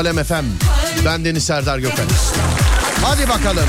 Alem FM. Ben Deniz Serdar Gökhan. Hadi bakalım.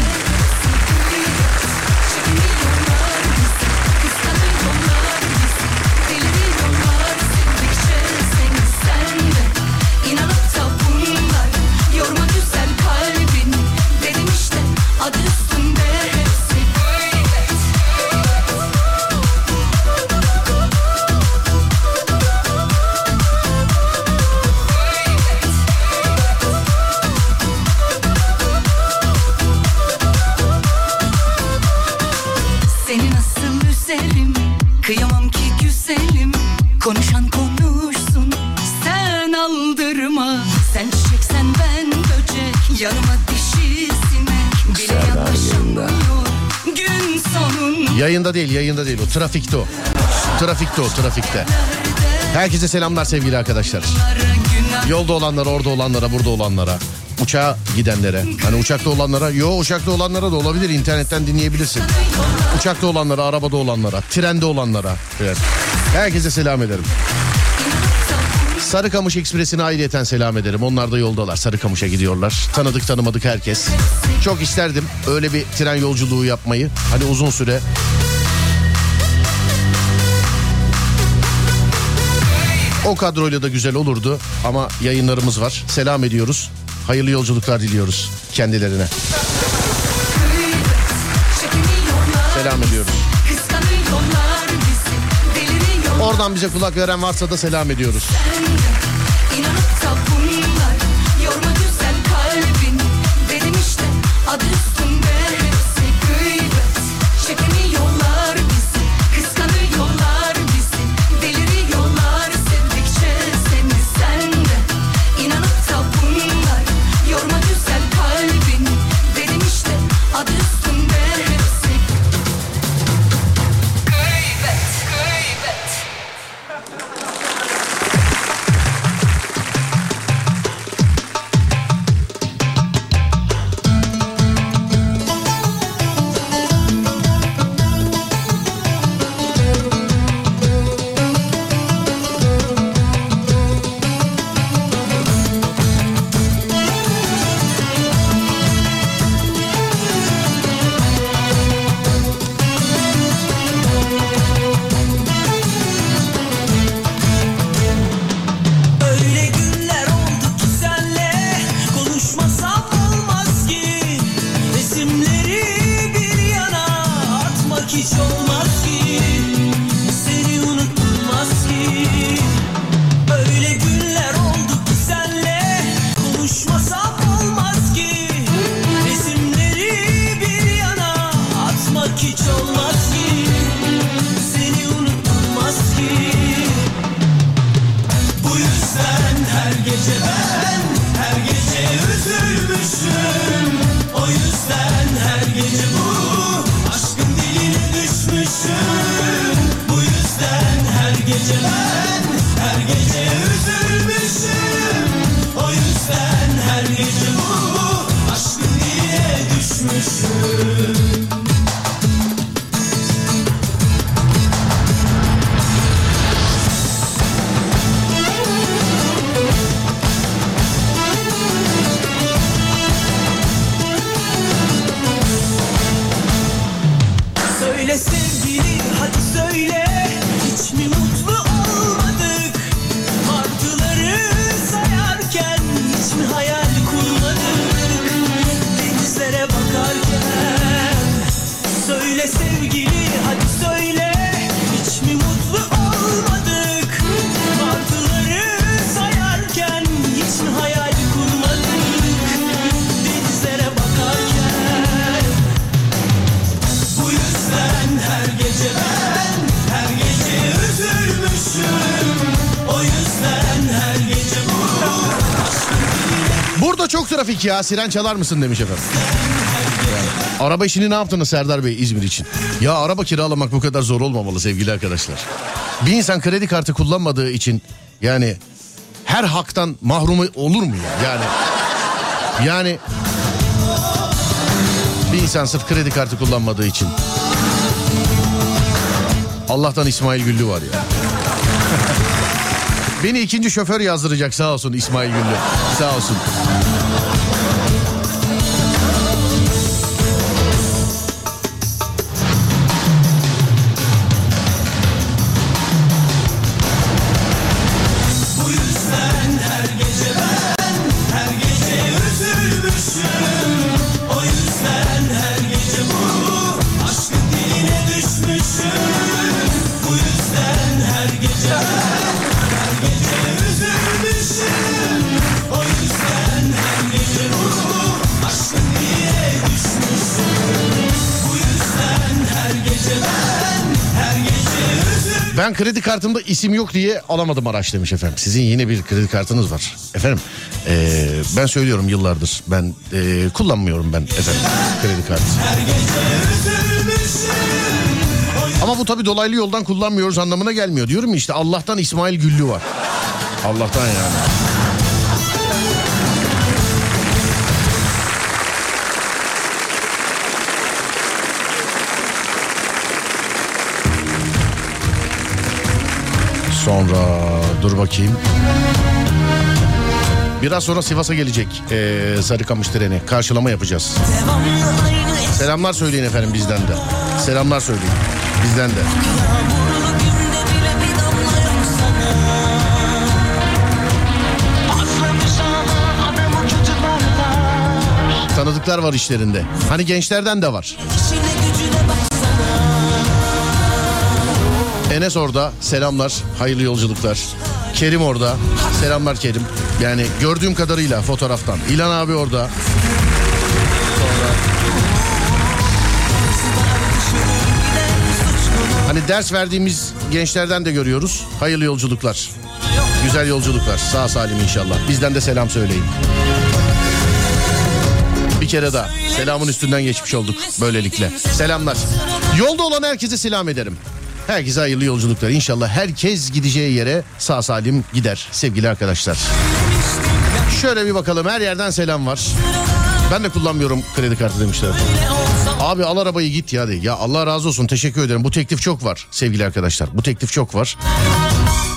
Yayında değil yayında değil o trafikte o. Trafikte o trafikte. Herkese selamlar sevgili arkadaşlar. Yolda olanlara, orada olanlara, burada olanlara. Uçağa gidenlere. Hani uçakta olanlara. Yo uçakta olanlara da olabilir. internetten dinleyebilirsin. Uçakta olanlara, arabada olanlara, trende olanlara. Evet. Herkese selam ederim. Sarıkamış Ekspresi'ne ayrıyeten selam ederim. Onlar da yoldalar. Sarıkamış'a gidiyorlar. Tanıdık tanımadık herkes. Çok isterdim öyle bir tren yolculuğu yapmayı. Hani uzun süre O kadroyla da güzel olurdu ama yayınlarımız var. Selam ediyoruz. Hayırlı yolculuklar diliyoruz kendilerine. Selam ediyoruz. Oradan bize kulak veren varsa da selam ediyoruz. trafik ya siren çalar mısın demiş efendim. Araba işini ne yaptınız Serdar Bey İzmir için? Ya araba kiralamak bu kadar zor olmamalı sevgili arkadaşlar. Bir insan kredi kartı kullanmadığı için yani her haktan mahrum olur mu ya? Yani yani bir insan sırf kredi kartı kullanmadığı için. Allah'tan İsmail Güllü var ya. Beni ikinci şoför yazdıracak sağ olsun İsmail Güllü. Sağ olsun. Ben kredi kartımda isim yok diye alamadım araç demiş efendim. Sizin yine bir kredi kartınız var. Efendim ee, ben söylüyorum yıllardır ben ee, kullanmıyorum ben efendim kredi kartı. Ama bu tabii dolaylı yoldan kullanmıyoruz anlamına gelmiyor. Diyorum işte Allah'tan İsmail Güllü var. Allah'tan yani. Sonra dur bakayım. Biraz sonra Sivas'a gelecek ee, Sarıkamış treni. Karşılama yapacağız. Selamlar söyleyin efendim bizden de. Selamlar söyleyin bizden de. Tanıdıklar var işlerinde. Hani gençlerden de var. Enes orada selamlar hayırlı yolculuklar. Kerim orada selamlar Kerim. Yani gördüğüm kadarıyla fotoğraftan. İlan abi orada. Sonra... Hani ders verdiğimiz gençlerden de görüyoruz. Hayırlı yolculuklar. Güzel yolculuklar. Sağ salim inşallah. Bizden de selam söyleyin. Bir kere daha selamın üstünden geçmiş olduk böylelikle. Selamlar. Yolda olan herkese selam ederim. Herkese hayırlı yolculuklar. İnşallah herkes gideceği yere sağ salim gider sevgili arkadaşlar. Şöyle bir bakalım her yerden selam var. Ben de kullanmıyorum kredi kartı demişler. Abi al arabayı git ya de. Ya Allah razı olsun teşekkür ederim. Bu teklif çok var sevgili arkadaşlar. Bu teklif çok var.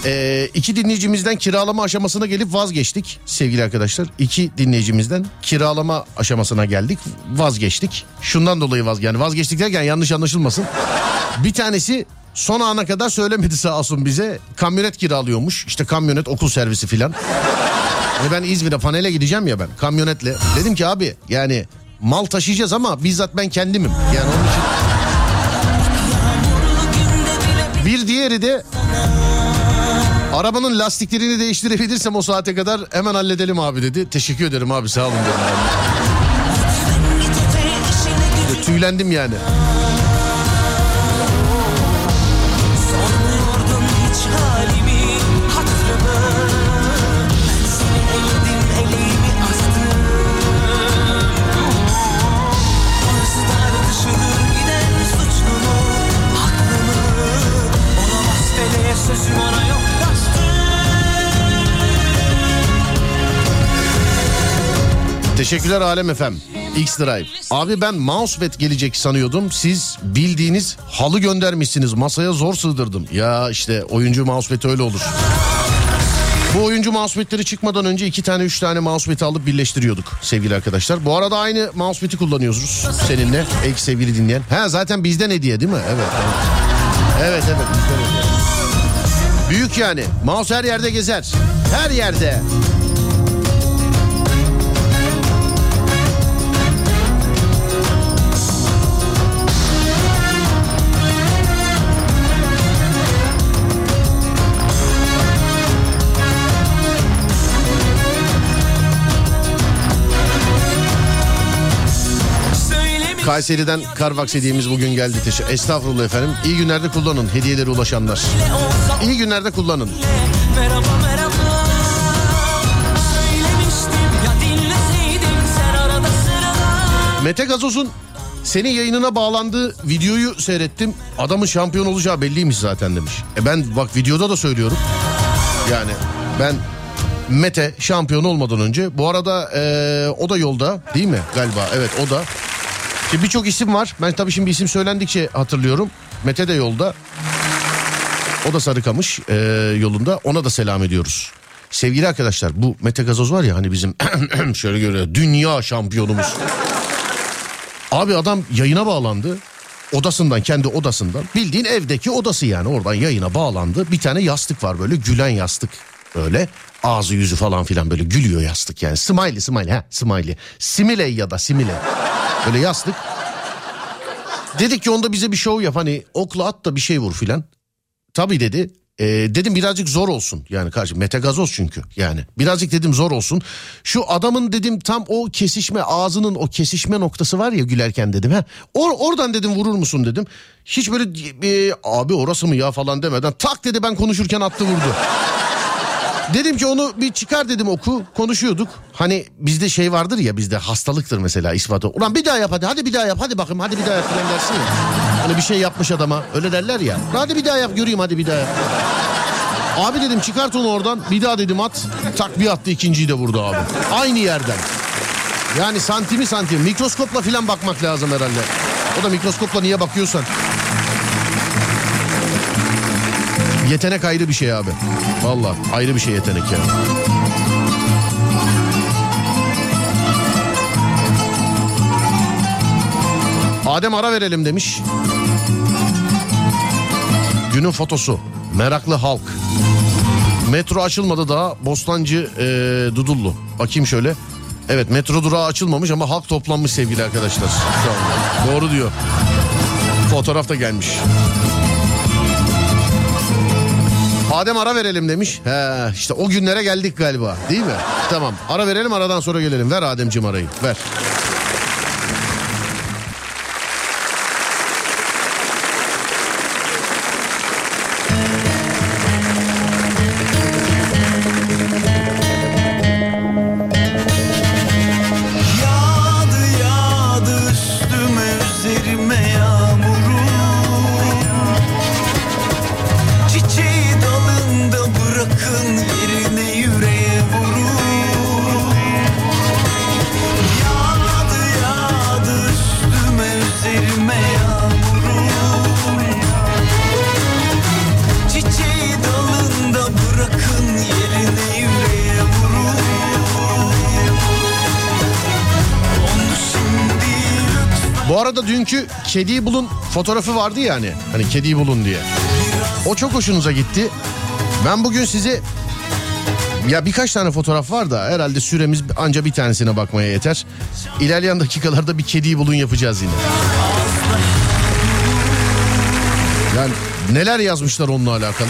Ee, iki dinleyicimizden kiralama aşamasına gelip vazgeçtik sevgili arkadaşlar. İki dinleyicimizden kiralama aşamasına geldik vazgeçtik. Şundan dolayı vaz yani vazgeçtik derken yanlış anlaşılmasın. Bir tanesi son ana kadar söylemedi sağ olsun bize. Kamyonet kiralıyormuş. İşte kamyonet okul servisi filan. Hani ben İzmir'e panele gideceğim ya ben kamyonetle. Dedim ki abi yani mal taşıyacağız ama bizzat ben kendimim. Yani onun için. Bir diğeri de arabanın lastiklerini değiştirebilirsem o saate kadar hemen halledelim abi dedi. Teşekkür ederim abi sağ olun. Tüylendim yani. Teşekkürler Alem efem. X Drive. Abi ben mousepad gelecek sanıyordum. Siz bildiğiniz halı göndermişsiniz. Masaya zor sığdırdım. Ya işte oyuncu mousepad öyle olur. Bu oyuncu mousepad'leri çıkmadan önce iki tane üç tane mousepad'i alıp birleştiriyorduk sevgili arkadaşlar. Bu arada aynı mousepad'i kullanıyoruz seninle. Ey sevgili dinleyen. Ha zaten bizden hediye değil mi? Evet. Evet evet, evet. Büyük yani. Mouse her yerde gezer. Her yerde. Kayseri'den Carvax hediyemiz bugün geldi. Teşekkür. Estağfurullah efendim. İyi günlerde kullanın hediyeleri ulaşanlar. İyi günlerde kullanın. Merhaba merhaba. Mete Gazoz'un senin yayınına bağlandığı videoyu seyrettim. Adamın şampiyon olacağı belliymiş zaten demiş. E ben bak videoda da söylüyorum. Yani ben Mete şampiyon olmadan önce bu arada ee, o da yolda değil mi galiba evet o da Birçok isim var. Ben tabii şimdi isim söylendikçe hatırlıyorum. Mete de yolda. O da Sarıkamış e, yolunda ona da selam ediyoruz. Sevgili arkadaşlar bu Mete Gazoz var ya hani bizim şöyle görüyor dünya şampiyonumuz. Abi adam yayına bağlandı. Odasından kendi odasından bildiğin evdeki odası yani oradan yayına bağlandı. Bir tane yastık var böyle gülen yastık öyle ağzı yüzü falan filan böyle gülüyor yastık yani. Smiley smiley ha smiley. Simile ya da simile. Böyle yastık. Dedik ki onda bize bir show yap hani okla at da bir şey vur filan. Tabii dedi. E, dedim birazcık zor olsun yani karşı Mete Gazoz çünkü yani birazcık dedim zor olsun. Şu adamın dedim tam o kesişme ağzının o kesişme noktası var ya gülerken dedim. ha Or, oradan dedim vurur musun dedim. Hiç böyle e, abi orası mı ya falan demeden tak dedi ben konuşurken attı vurdu. Dedim ki onu bir çıkar dedim oku konuşuyorduk. Hani bizde şey vardır ya bizde hastalıktır mesela ispatı. Ulan bir daha yap hadi hadi bir daha yap hadi bakayım hadi bir daha yap falan dersin ya. Hani bir şey yapmış adama öyle derler ya. Hadi bir daha yap göreyim hadi bir daha yap. Abi dedim çıkart onu oradan bir daha dedim at. Tak bir attı ikinciyi de vurdu abi. Aynı yerden. Yani santimi santim mikroskopla filan bakmak lazım herhalde. O da mikroskopla niye bakıyorsan. Yetenek ayrı bir şey abi. Valla ayrı bir şey yetenek yani. Adem ara verelim demiş. Günün fotosu. Meraklı halk. Metro açılmadı daha. Bostancı e, Dudullu. Bakayım şöyle. Evet metro durağı açılmamış ama halk toplanmış sevgili arkadaşlar. Şu anda. Doğru diyor. Fotoğraf da gelmiş. Adem ara verelim demiş. He işte o günlere geldik galiba değil mi? Tamam ara verelim aradan sonra gelelim. Ver Ademciğim arayı ver. Kediyi bulun fotoğrafı vardı ya hani. Hani kediyi bulun diye. O çok hoşunuza gitti. Ben bugün size ya birkaç tane fotoğraf var da herhalde süremiz anca bir tanesine bakmaya yeter. İlerleyen dakikalarda bir kediyi bulun yapacağız yine. Yani neler yazmışlar onunla alakalı.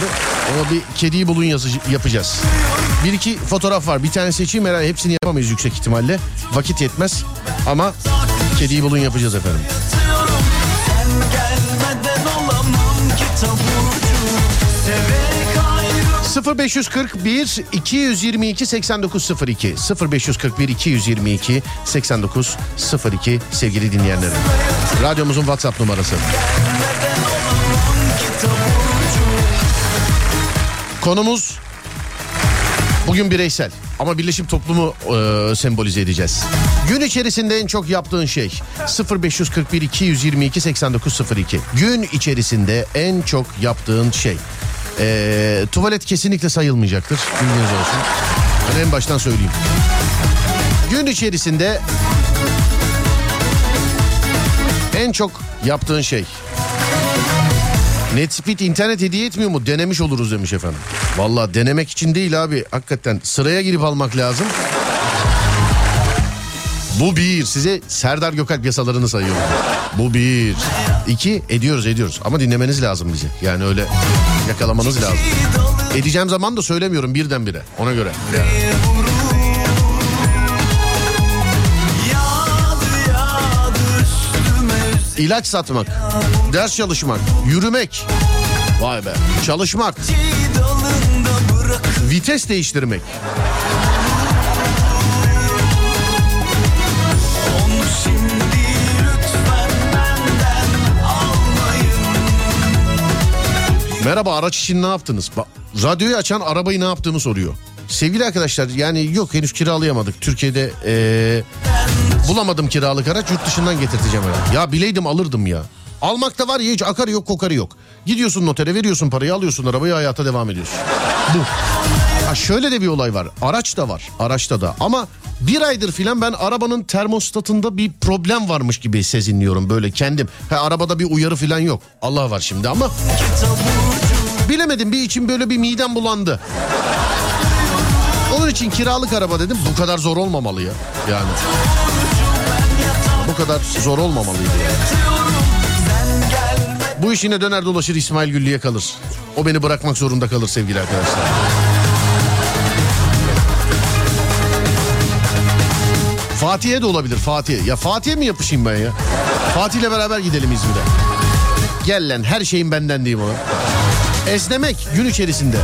Ona bir kediyi bulun yazı- yapacağız. Bir iki fotoğraf var. Bir tane seçeyim herhalde hepsini yapamayız yüksek ihtimalle. Vakit yetmez ama kediyi bulun yapacağız efendim. 0541 222 8902 0541 222 8902 sevgili dinleyenlerim. Radyomuzun WhatsApp numarası. Konumuz bugün bireysel ama birleşim toplumu e, sembolize edeceğiz. Gün içerisinde en çok yaptığın şey 0541 222 8902. Gün içerisinde en çok yaptığın şey. E, tuvalet kesinlikle sayılmayacaktır. Bilginiz olsun. Ben en baştan söyleyeyim. Gün içerisinde en çok yaptığın şey. Netspeed internet hediye etmiyor mu? Denemiş oluruz demiş efendim. Valla denemek için değil abi. Hakikaten sıraya girip almak lazım. Bu bir. Size Serdar Gökalp yasalarını sayıyorum. Bu bir. İki ediyoruz ediyoruz. Ama dinlemeniz lazım bizi. Yani öyle yakalamanız lazım. Edeceğim zaman da söylemiyorum birdenbire. Ona göre. Yani. İlaç satmak. Ders çalışmak. Yürümek. Vay be. Çalışmak. Vites değiştirmek. Merhaba araç için ne yaptınız? Ba- radyoyu açan arabayı ne yaptığımı soruyor. Sevgili arkadaşlar yani yok henüz kiralayamadık. Türkiye'de eee, bulamadım kiralık araç yurt dışından getirteceğim herhalde. Ya bileydim alırdım ya. Almakta var ya hiç akarı yok kokarı yok. Gidiyorsun notere veriyorsun parayı alıyorsun arabayı hayata devam ediyorsun. Bu. Şöyle de bir olay var. Araç da var. Araçta da. Ama bir aydır filan ben arabanın termostatında bir problem varmış gibi sezinliyorum böyle kendim. Ha, arabada bir uyarı filan yok. Allah var şimdi ama bilemedim bir içim böyle bir midem bulandı. Onun için kiralık araba dedim bu kadar zor olmamalı ya. Yani. Bu kadar zor olmamalıydı yani. Bu iş yine döner dolaşır İsmail Güllü'ye kalır. O beni bırakmak zorunda kalır sevgili arkadaşlar. Fatih'e de olabilir Fatih. Ya Fatih'e mi yapışayım ben ya? Fatih'le beraber gidelim İzmir'e. Gel lan her şeyin benden diyeyim ona. Esnemek gün içerisinde.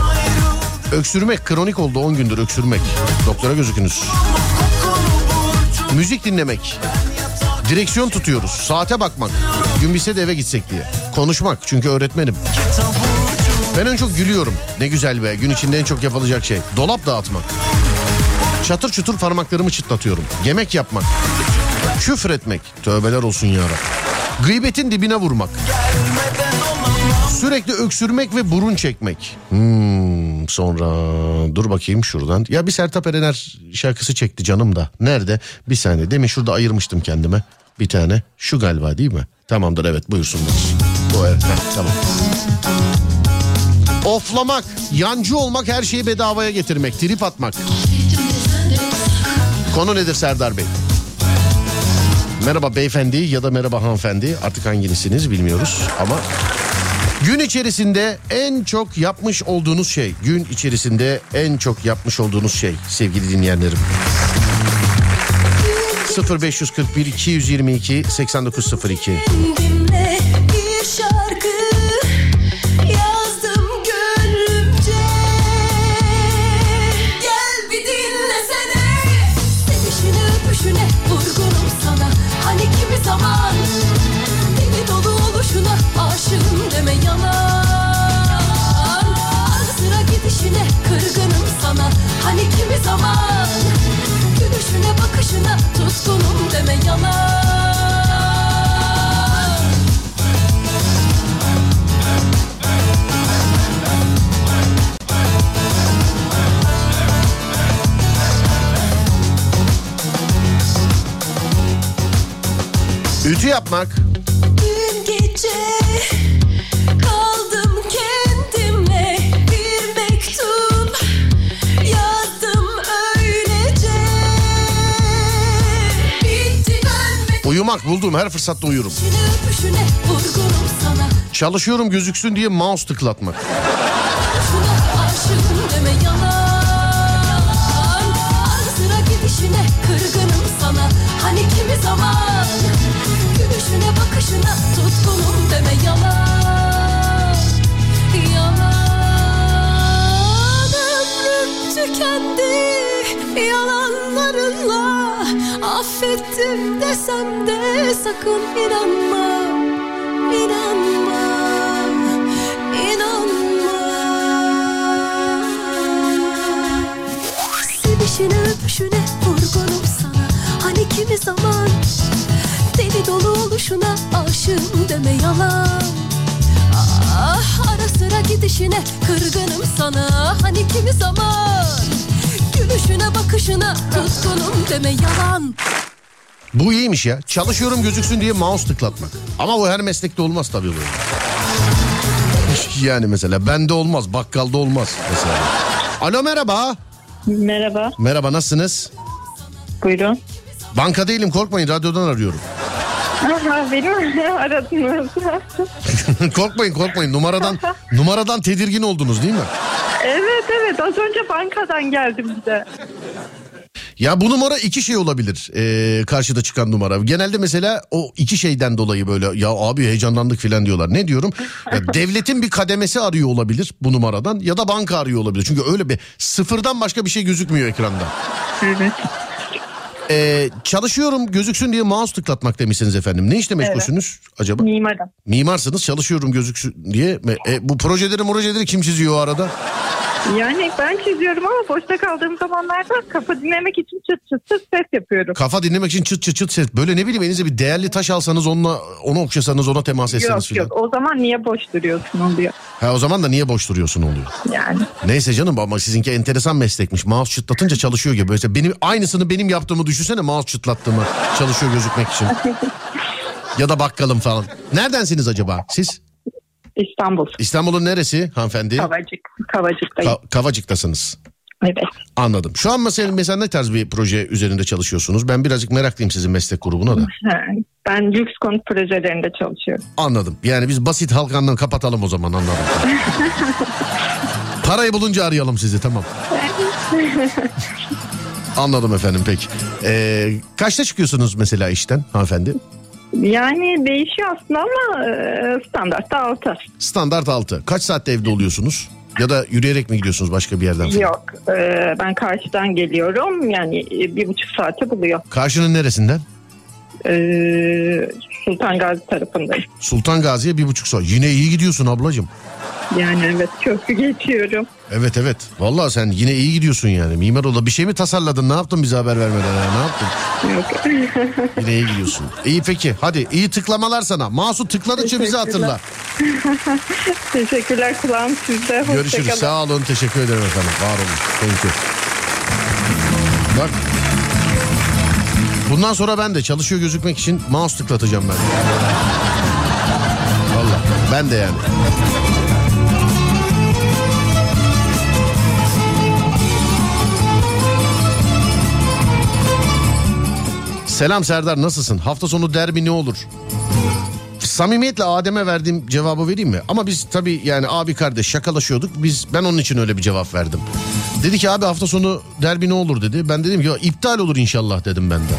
Öksürmek kronik oldu 10 gündür öksürmek. Doktora gözükünüz. Müzik dinlemek. Direksiyon tutuyoruz. Saate bakmak. Gün bitse de eve gitsek diye. Konuşmak çünkü öğretmenim. Ben en çok gülüyorum. Ne güzel be gün içinde en çok yapılacak şey. Dolap dağıtmak. Çatır çutur parmaklarımı çıtlatıyorum. Yemek yapmak. Küfür etmek. Tövbeler olsun ya Rab. Gıybetin dibine vurmak. Sürekli öksürmek ve burun çekmek. Hmm, sonra dur bakayım şuradan. Ya bir Sertab Erener şarkısı çekti canım da. Nerede? Bir saniye. Demin şurada ayırmıştım kendime. Bir tane. Şu galiba değil mi? Tamamdır evet buyursunlar. Bu evet heh, tamam. Oflamak, yancı olmak, her şeyi bedavaya getirmek, trip atmak. Konu nedir Serdar Bey? Merhaba beyefendi ya da merhaba hanımefendi. Artık hanginizsiniz bilmiyoruz ama gün içerisinde en çok yapmış olduğunuz şey, gün içerisinde en çok yapmış olduğunuz şey sevgili dinleyenlerim. 0541 222 8902 yapmak, Dün gece kaldım kendimle bir mektup yazdım öylece bitti dönme uyumak buldum her fırsatta uyurum. Öpüşüne Çalışıyorum gözüksün diye mouse tıklatmak. Affettim desem de sakın inanma. İnanma. İnanma. Sevişine öpüşüne vurgunum sana. Hani kimi zaman Deli dolu oluşuna aşığım deme yalan. Ah ara sıra gidişine kırgınım sana. Hani kimi zaman Gülüşüne bakışına tutkunum deme yalan Bu iyiymiş ya. Çalışıyorum gözüksün diye mouse tıklatmak. Ama bu her meslekte olmaz tabii bu. Yani mesela bende olmaz, bakkalda olmaz mesela. Alo merhaba. Merhaba, Merhaba nasılsınız? buyurun. Banka değilim korkmayın radyodan arıyorum. Aha, beni mi aradınız? korkmayın korkmayın numaradan numaradan tedirgin oldunuz değil mi? evet evet az önce bankadan geldim bize. Ya bu numara iki şey olabilir ee, karşıda çıkan numara. Genelde mesela o iki şeyden dolayı böyle ya abi heyecanlandık filan diyorlar. Ne diyorum? Ya devletin bir kademesi arıyor olabilir bu numaradan ya da banka arıyor olabilir. Çünkü öyle bir sıfırdan başka bir şey gözükmüyor ekranda. Evet. Ee, çalışıyorum gözüksün diye mouse tıklatmak demişsiniz efendim. Ne işle meşgulsünüz acaba? Mimarım. Mimarsınız çalışıyorum gözüksün diye. E, bu projeleri projeleri kim çiziyor o arada? Yani ben çiziyorum ama boşta kaldığım zamanlarda kafa dinlemek için çıt çıt çıt ses yapıyorum. Kafa dinlemek için çıt çıt çıt ses. Böyle ne bileyim elinize bir değerli taş alsanız onunla onu okşasanız ona temas etseniz Yok filan. yok o zaman niye boş duruyorsun oluyor. Ha o zaman da niye boş duruyorsun oluyor. Yani Neyse canım ama sizinki enteresan meslekmiş. Mouse çıtlatınca çalışıyor gibi. Mesela benim aynısını benim yaptığımı düşünsene mouse çıtlattığımı çalışıyor gözükmek için. ya da bakkalım falan. Neredensiniz acaba siz? İstanbul. İstanbul'un neresi hanımefendi? Kavacık. Kavacık'tayım. Ka- Kavacık'tasınız. evet. Anladım. Şu an mesela, mesela ne tarz bir proje üzerinde çalışıyorsunuz? Ben birazcık meraklıyım sizin meslek grubuna da. Ben lüks konut projelerinde çalışıyorum. Anladım. Yani biz basit halkandan kapatalım o zaman anladım. Parayı bulunca arayalım sizi tamam. Anladım efendim peki. Ee, kaçta çıkıyorsunuz mesela işten hanımefendi? Yani değişiyor aslında ama e, standartta 6. Standart 6. Kaç saatte evde oluyorsunuz? Ya da yürüyerek mi gidiyorsunuz başka bir yerden? falan? Yok e, ben karşıdan geliyorum yani e, bir buçuk saate buluyor. Karşının neresinden? E, Sultan Gazi tarafındayım. Sultan Gazi'ye bir buçuk saat. Yine iyi gidiyorsun ablacığım. Yani evet köprü geçiyorum. Evet evet. Vallahi sen yine iyi gidiyorsun yani. Mimar ola bir şey mi tasarladın? Ne yaptın bize haber vermeden? ya? Ne yaptın? Yok. Yine iyi gidiyorsun. İyi peki. Hadi iyi tıklamalar sana. Masum tıkladıkça bizi hatırla. Teşekkürler kulağım sizde. Görüşürüz. Sağ olun. Teşekkür ederim efendim. Var olun. Thank you. Bak. Bundan sonra ben de çalışıyor gözükmek için mouse tıklatacağım ben. Valla ben de yani. Selam Serdar nasılsın? Hafta sonu derbi ne olur? Samimiyetle Adem'e verdiğim cevabı vereyim mi? Ama biz tabii yani abi kardeş şakalaşıyorduk. Biz ben onun için öyle bir cevap verdim. Dedi ki abi hafta sonu derbi ne olur dedi. Ben dedim ki "Ya iptal olur inşallah dedim ben de.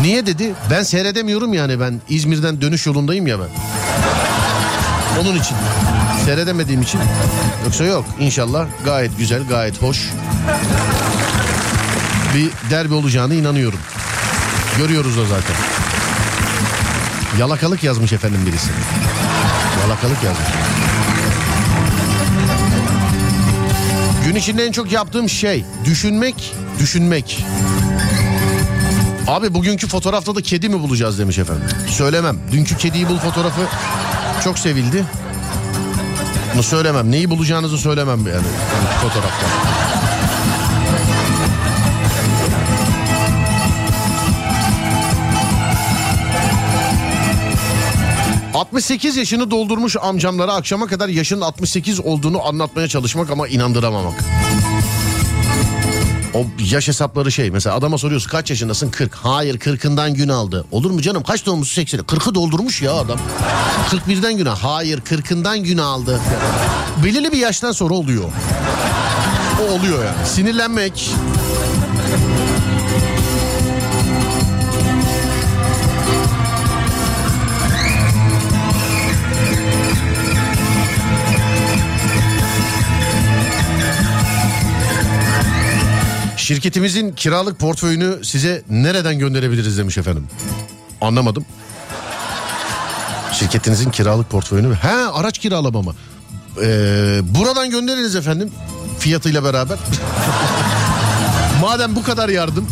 Niye dedi? Ben seyredemiyorum yani ben İzmir'den dönüş yolundayım ya ben. Onun için. Seyredemediğim için. Yoksa yok inşallah gayet güzel gayet hoş. Bir derbi olacağına inanıyorum. Görüyoruz da zaten. Yalakalık yazmış efendim birisi. Yalakalık yazmış. Gün içinde en çok yaptığım şey düşünmek, düşünmek. Abi bugünkü fotoğrafta da kedi mi bulacağız demiş efendim. Söylemem. Dünkü kediyi bul fotoğrafı çok sevildi. Bunu söylemem. Neyi bulacağınızı söylemem yani fotoğrafta. ...68 yaşını doldurmuş amcamlara akşama kadar yaşının 68 olduğunu anlatmaya çalışmak ama inandıramamak. O yaş hesapları şey mesela adama soruyorsun kaç yaşındasın 40. Hayır 40'ından gün aldı. Olur mu canım kaç doğmuşsun 80'i? 40'ı doldurmuş ya adam. 41'den güne hayır 40'ından gün aldı. Belirli bir yaştan sonra oluyor. O oluyor yani. Sinirlenmek. Şirketimizin kiralık portföyünü size nereden gönderebiliriz demiş efendim. Anlamadım. Şirketinizin kiralık portföyünü. He araç kiralama mı? Ee, buradan göndeririz efendim. Fiyatıyla beraber. Madem bu kadar yardım.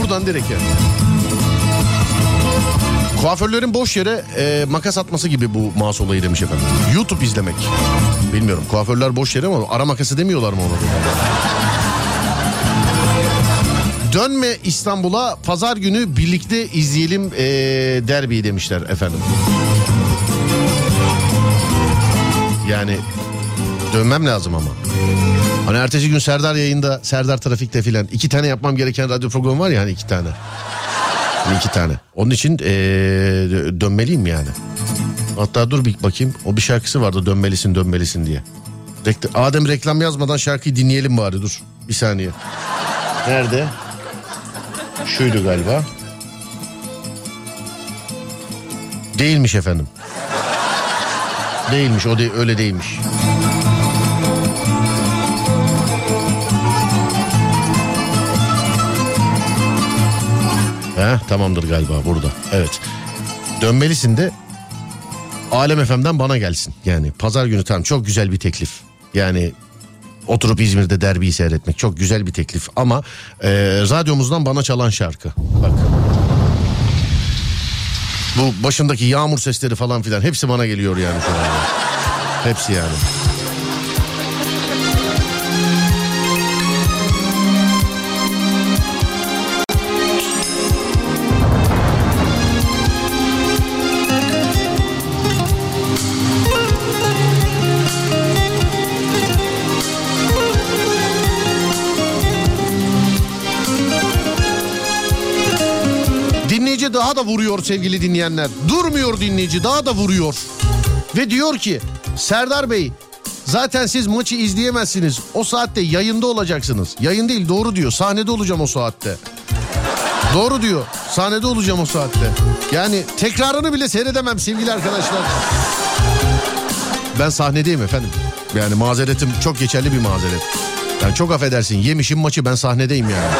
Buradan direkt yani. Kuaförlerin boş yere e, makas atması gibi bu mouse olayı demiş efendim. YouTube izlemek. Bilmiyorum kuaförler boş yere ama ara makası demiyorlar mı ona? Dönme İstanbul'a pazar günü birlikte izleyelim e, derbiyi demişler efendim. Yani dönmem lazım ama. Hani ertesi gün Serdar yayında, Serdar trafikte filan iki tane yapmam gereken radyo programı var ya hani iki tane. Hani iki tane. Onun için e, dönmeliyim yani. Hatta dur bir bakayım. O bir şarkısı vardı dönmelisin dönmelisin diye. Rekl- Adem reklam yazmadan şarkıyı dinleyelim bari dur. Bir saniye. Nerede? Şuydu galiba. Değilmiş efendim. Değilmiş o de, öyle değilmiş. He, tamamdır galiba burada. Evet. Dönmelisin de Alem FM'den bana gelsin. Yani pazar günü tamam çok güzel bir teklif. Yani Oturup İzmir'de derbiyi seyretmek çok güzel bir teklif ama e, radyomuzdan bana çalan şarkı. Bak. Bu başındaki yağmur sesleri falan filan hepsi bana geliyor yani şu an. Hepsi yani. Vuruyor sevgili dinleyenler. Durmuyor dinleyici daha da vuruyor. Ve diyor ki Serdar Bey zaten siz maçı izleyemezsiniz. O saatte yayında olacaksınız. Yayın değil doğru diyor. Sahnede olacağım o saatte. Doğru diyor. Sahnede olacağım o saatte. Yani tekrarını bile seyredemem sevgili arkadaşlar. Ben sahnedeyim efendim. Yani mazeretim çok geçerli bir mazeret. Yani çok affedersin yemişim maçı ben sahnedeyim yani.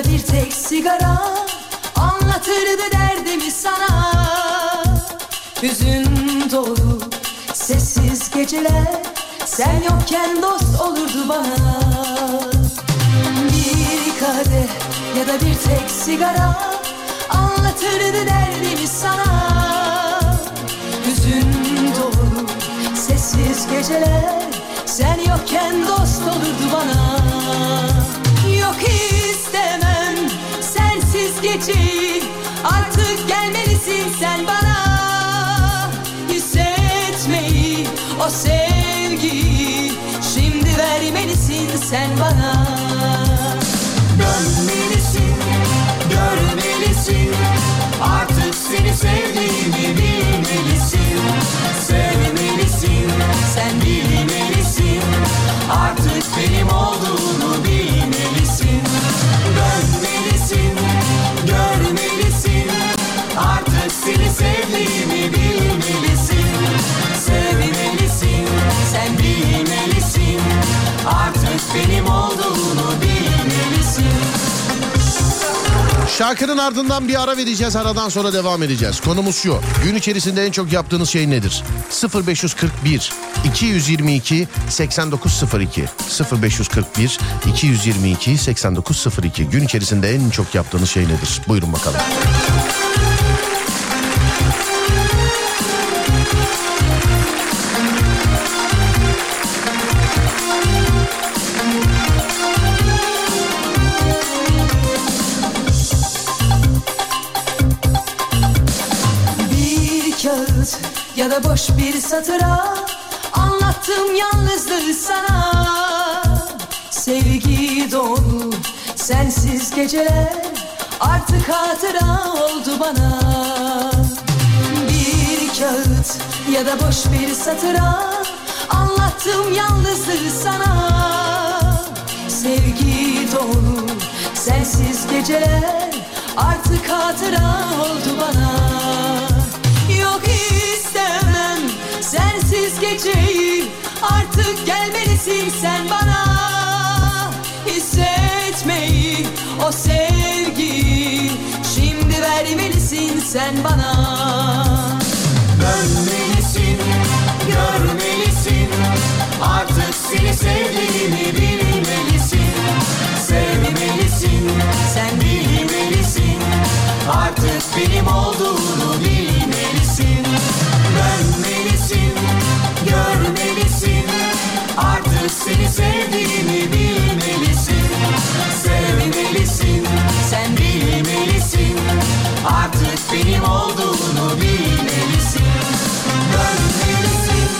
Ya da bir tek sigara Anlatırdı derdimi sana. Hüzün dolu sessiz geceler Sen yokken dost olurdu bana. Bir kadeh ya da bir tek sigara Anlatırdı derdimi sana. Hüzün dolu sessiz geceler Sen yokken dost olurdu bana geceyi Artık gelmelisin sen bana. Hissetmeyi o sevgiyi Şimdi vermelisin sen bana. Dönmelisin, görmelisin. Artık seni sevdiğimi bilmelisin benim olduğunu bilmelisin Şarkının ardından bir ara vereceğiz. Aradan sonra devam edeceğiz. Konumuz şu. Gün içerisinde en çok yaptığınız şey nedir? 0541 222 8902 0541 222 8902 Gün içerisinde en çok yaptığınız şey nedir? Buyurun bakalım. Boş bir satıra Anlattım yalnızlığı sana. Sevgi dolu sensiz geceler Artık hatıra oldu bana. Bir kağıt ya da boş bir satıra Anlattım yalnızlığı sana. Sevgi dolu sensiz geceler Artık hatıra oldu bana. Yok istemem sensiz geceyi Artık gelmelisin sen bana. Hissetmeyi o sevgiyi Şimdi vermelisin sen bana. Dönmelisin, görmelisin Artık seni sevdiğimi bilmelisin. Sevmelisin, sen bilmelisin Artık benim olduğunu bilmelisin seni sevdiğimi bilmelisin. Sevmelisin, sen bilmelisin. Artık benim olduğunu bilmelisin. Dönmelisin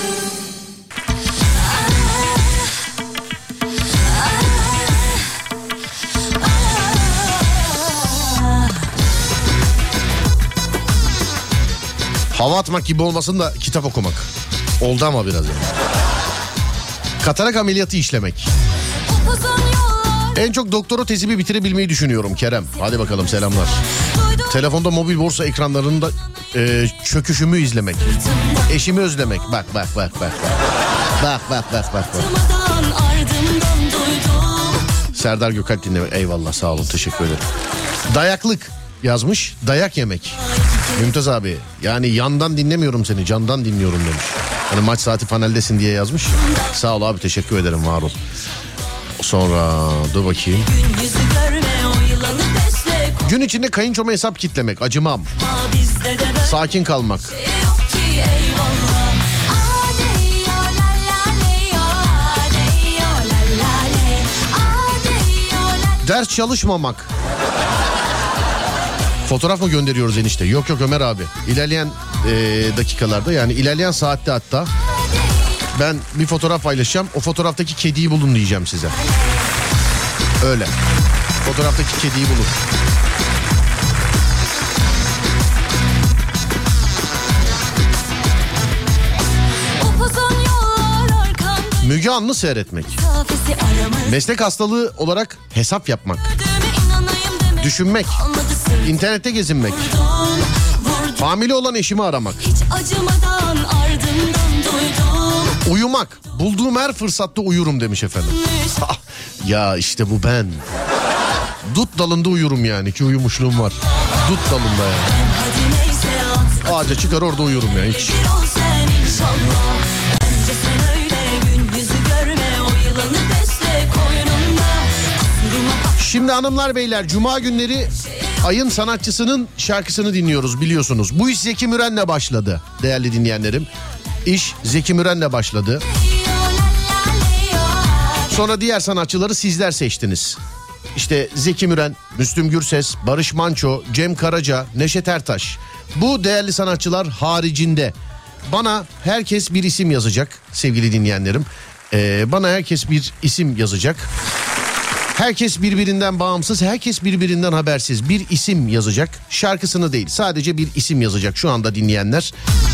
Hava atmak gibi olmasın da kitap okumak. Oldu ama biraz yani. Katarak ameliyatı işlemek. En çok doktora tezimi bitirebilmeyi düşünüyorum Kerem. Hadi bakalım selamlar. Telefonda mobil borsa ekranlarında e, çöküşümü izlemek. Eşimi özlemek. Bak bak bak bak. Bak bak bak bak. bak. Duydum Serdar Gökalp dinlemek. Eyvallah sağ olun teşekkür ederim. Dayaklık yazmış. Dayak yemek. Mümtaz abi yani yandan dinlemiyorum seni candan dinliyorum demiş. Hani maç saati paneldesin diye yazmış. Sağ ol abi teşekkür ederim var ol. Sonra dur bakayım. Gün içinde kayınçoma hesap kitlemek acımam. Sakin kalmak. Ders çalışmamak. Fotoğraf mı gönderiyoruz enişte? Yok yok Ömer abi. İlerleyen e, dakikalarda yani ilerleyen saatte hatta ben bir fotoğraf paylaşacağım. O fotoğraftaki kediyi bulun diyeceğim size. Öyle. Fotoğraftaki kediyi bulun. Müge Anlı seyretmek. Meslek hastalığı olarak hesap yapmak. Düşünmek. İnternette gezinmek. Vurdum Hamile olan eşimi aramak. Uyumak. Bulduğum her fırsatta uyurum demiş efendim. Ah, ya işte bu ben. Dut dalında uyurum yani ki uyumuşluğum var. Dut dalında yani. Ağaca çıkar orada uyurum ya hiç. Şimdi hanımlar beyler cuma günleri ayın sanatçısının şarkısını dinliyoruz biliyorsunuz. Bu iş Zeki Müren'le başladı değerli dinleyenlerim. İş Zeki Müren'le başladı. Sonra diğer sanatçıları sizler seçtiniz. İşte Zeki Müren, Müslüm Gürses, Barış Manço, Cem Karaca, Neşet Ertaş. Bu değerli sanatçılar haricinde bana herkes bir isim yazacak sevgili dinleyenlerim. Ee, bana herkes bir isim yazacak. Herkes birbirinden bağımsız, herkes birbirinden habersiz bir isim yazacak. Şarkısını değil, sadece bir isim yazacak şu anda dinleyenler.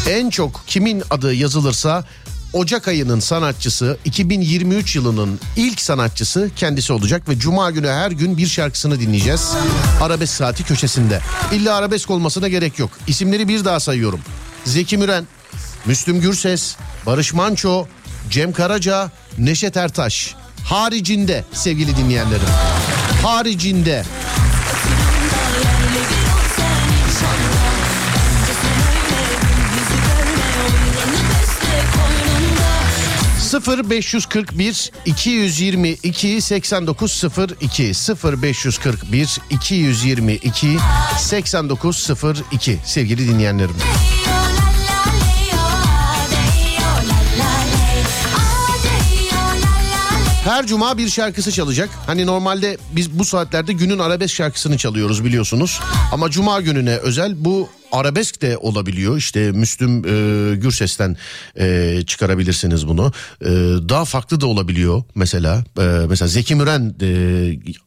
En çok kimin adı yazılırsa Ocak ayının sanatçısı 2023 yılının ilk sanatçısı kendisi olacak ve cuma günü her gün bir şarkısını dinleyeceğiz. Arabesk saati köşesinde. İlla arabesk olmasına gerek yok. İsimleri bir daha sayıyorum. Zeki Müren, Müslüm Gürses, Barış Manço, Cem Karaca, Neşet Ertaş. Haricinde sevgili dinleyenlerim. Haricinde. koynunda 0541 222 8902 0541 222 8902 sevgili dinleyenlerim. Her cuma bir şarkısı çalacak. Hani normalde biz bu saatlerde günün arabesk şarkısını çalıyoruz biliyorsunuz. Ama cuma gününe özel bu arabesk de olabiliyor. İşte Müslüm e, Gürses'ten e, çıkarabilirsiniz bunu. E, daha farklı da olabiliyor mesela. E, mesela Zeki Müren e,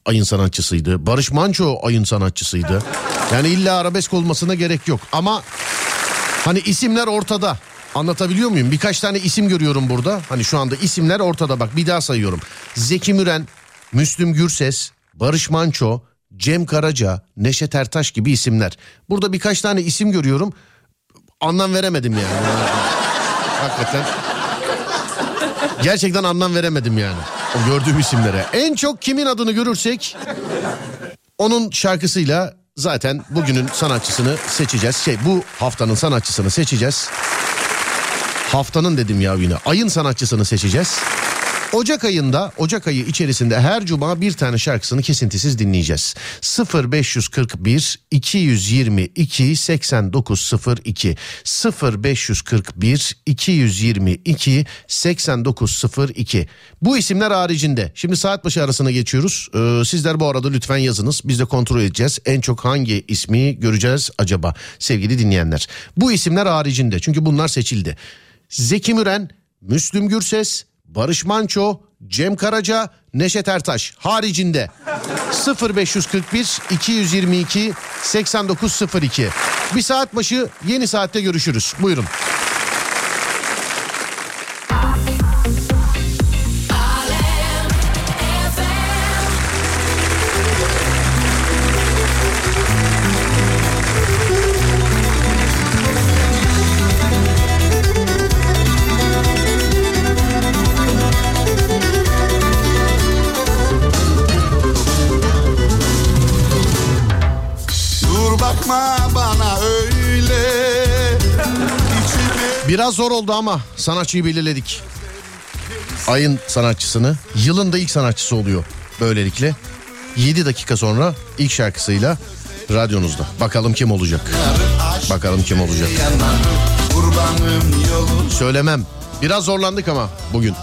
ayın sanatçısıydı. Barış Manço ayın sanatçısıydı. Yani illa arabesk olmasına gerek yok. Ama Hani isimler ortada. Anlatabiliyor muyum? Birkaç tane isim görüyorum burada. Hani şu anda isimler ortada bak bir daha sayıyorum. Zeki Müren, Müslüm Gürses, Barış Manço, Cem Karaca, Neşet Ertaş gibi isimler. Burada birkaç tane isim görüyorum. Anlam veremedim yani. Hakikaten. Gerçekten anlam veremedim yani. O gördüğüm isimlere. En çok kimin adını görürsek onun şarkısıyla zaten bugünün sanatçısını seçeceğiz. Şey bu haftanın sanatçısını seçeceğiz. Haftanın dedim ya yine. Ayın sanatçısını seçeceğiz. Ocak ayında, Ocak ayı içerisinde her cuma bir tane şarkısını kesintisiz dinleyeceğiz. 0541 222 8902 0541 222 8902 Bu isimler haricinde. Şimdi saat başı arasına geçiyoruz. Ee, sizler bu arada lütfen yazınız. Biz de kontrol edeceğiz. En çok hangi ismi göreceğiz acaba sevgili dinleyenler. Bu isimler haricinde çünkü bunlar seçildi. Zeki Müren, Müslüm Gürses, Barış Manço, Cem Karaca, Neşet Ertaş haricinde 0541 222 8902 bir saat başı yeni saatte görüşürüz. Buyurun. Biraz zor oldu ama sanatçıyı belirledik. Ayın sanatçısını, yılın da ilk sanatçısı oluyor böylelikle. 7 dakika sonra ilk şarkısıyla radyonuzda. Bakalım kim olacak? Bakalım kim olacak? Söylemem. Biraz zorlandık ama bugün.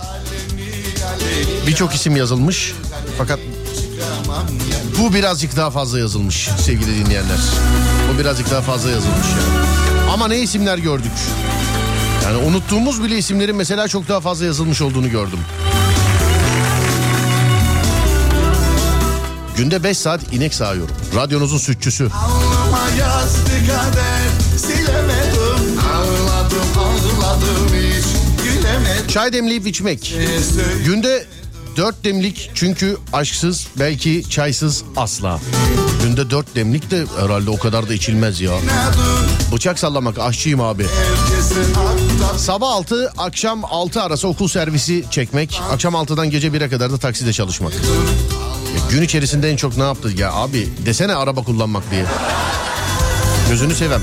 Birçok isim yazılmış. Fakat bu birazcık daha fazla yazılmış sevgili dinleyenler. Bu birazcık daha fazla yazılmış yani. Ama ne isimler gördük. Yani unuttuğumuz bile isimlerin mesela çok daha fazla yazılmış olduğunu gördüm. Günde 5 saat inek sağıyorum. Radyonuzun sütçüsü. Alnıma yazdı kader silemedim Ağladım ağladım hiç gülemedim Çay demleyip içmek. Günde 4 demlik çünkü aşksız belki çaysız asla. Günde 4 demlik de herhalde o kadar da içilmez ya. Bıçak sallamak aşçıyım abi. Sabah 6 akşam 6 arası okul servisi çekmek. Akşam 6'dan gece 1'e kadar da takside çalışmak. Ya gün içerisinde en çok ne yaptı ya abi desene araba kullanmak diye. Gözünü sevem.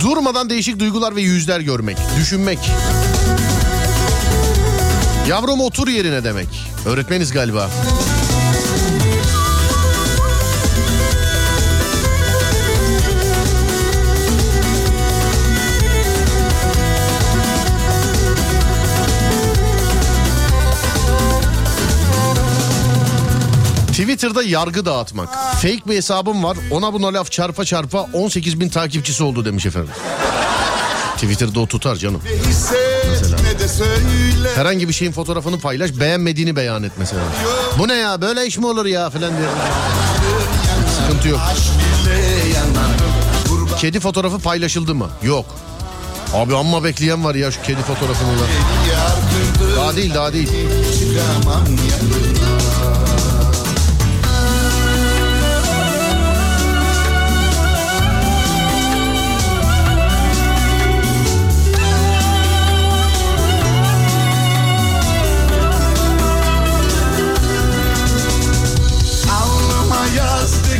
Durmadan değişik duygular ve yüzler görmek, düşünmek. Yavrum otur yerine demek. Öğretmeniz galiba. Twitter'da yargı dağıtmak. Fake bir hesabım var. Ona buna laf çarpa çarpa 18 bin takipçisi oldu demiş efendim. Twitter'da o tutar canım. De söyle Herhangi bir şeyin fotoğrafını paylaş beğenmediğini beyan et mesela. Bu ne ya böyle iş mi olur ya falan diye. Sıkıntı yok. Kedi fotoğrafı paylaşıldı mı? Yok. Abi amma bekleyen var ya şu kedi fotoğrafını da. Daha değil daha değil. Çıkamam yanına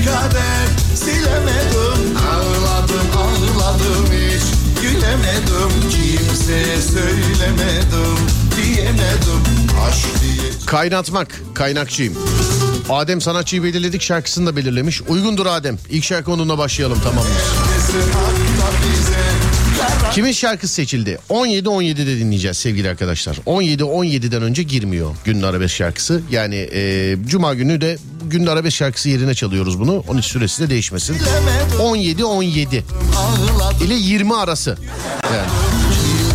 kader silemedim Ağladım ağladım hiç gülemedim Kimseye söylemedim diyemedim Aşk diye Kaynatmak, kaynakçıyım. Adem sanatçıyı belirledik şarkısını da belirlemiş. Uygundur Adem. İlk şarkı onunla başlayalım tamam Kimin şarkısı seçildi? 17-17'de dinleyeceğiz sevgili arkadaşlar. 17-17'den önce girmiyor günün arabesk şarkısı. Yani e, cuma günü de günün arabesk şarkısı yerine çalıyoruz bunu. Onun için süresi de değişmesin. 17-17 ağladım ile 20 arası. Yani.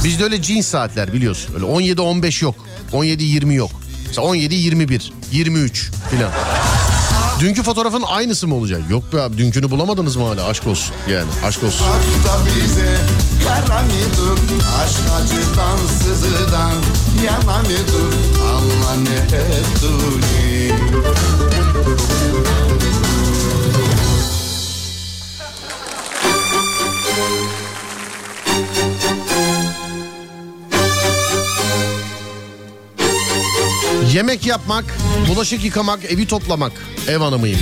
Bizde öyle cins saatler biliyorsun. Öyle 17-15 yok. 17-20 yok. Mesela 17-21, 23 filan. Dünkü fotoğrafın aynısı mı olacak? Yok be abi dünkünü bulamadınız mı hala? Aşk olsun yani aşk olsun. Bize kara mıdır Aşk acıdan sızıdan yana mıdır Allah ne ettiğini Yemek yapmak, bulaşık yıkamak, evi toplamak. Ev hanımıyım.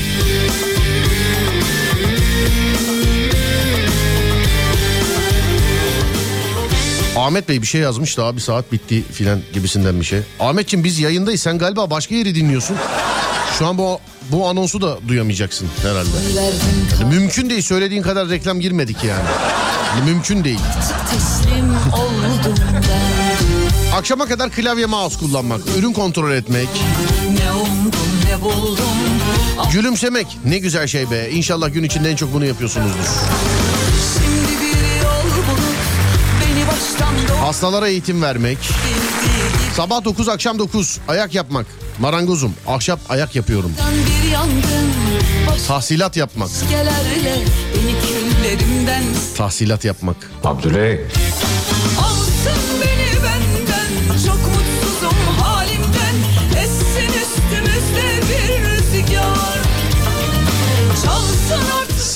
Ahmet Bey bir şey yazmış da abi saat bitti filan gibisinden bir şey. Ahmetciğim biz yayındayız sen galiba başka yeri dinliyorsun. Şu an bu bu anonsu da duyamayacaksın herhalde. Yani mümkün değil söylediğin kadar reklam girmedik yani. Yani mümkün değil. Teslim oldum Akşama kadar klavye mouse kullanmak, ürün kontrol etmek, Ne umdum ne buldum Gülümsemek ne güzel şey be. İnşallah gün içinde en çok bunu yapıyorsunuzdur. Şimdi bir yol bulup Beni baştan Hastalara eğitim vermek. Sabah 9 akşam 9 ayak yapmak. Marangozum ahşap ayak yapıyorum. Tahsilat yapmak. Tahsilat yapmak. Abdüley.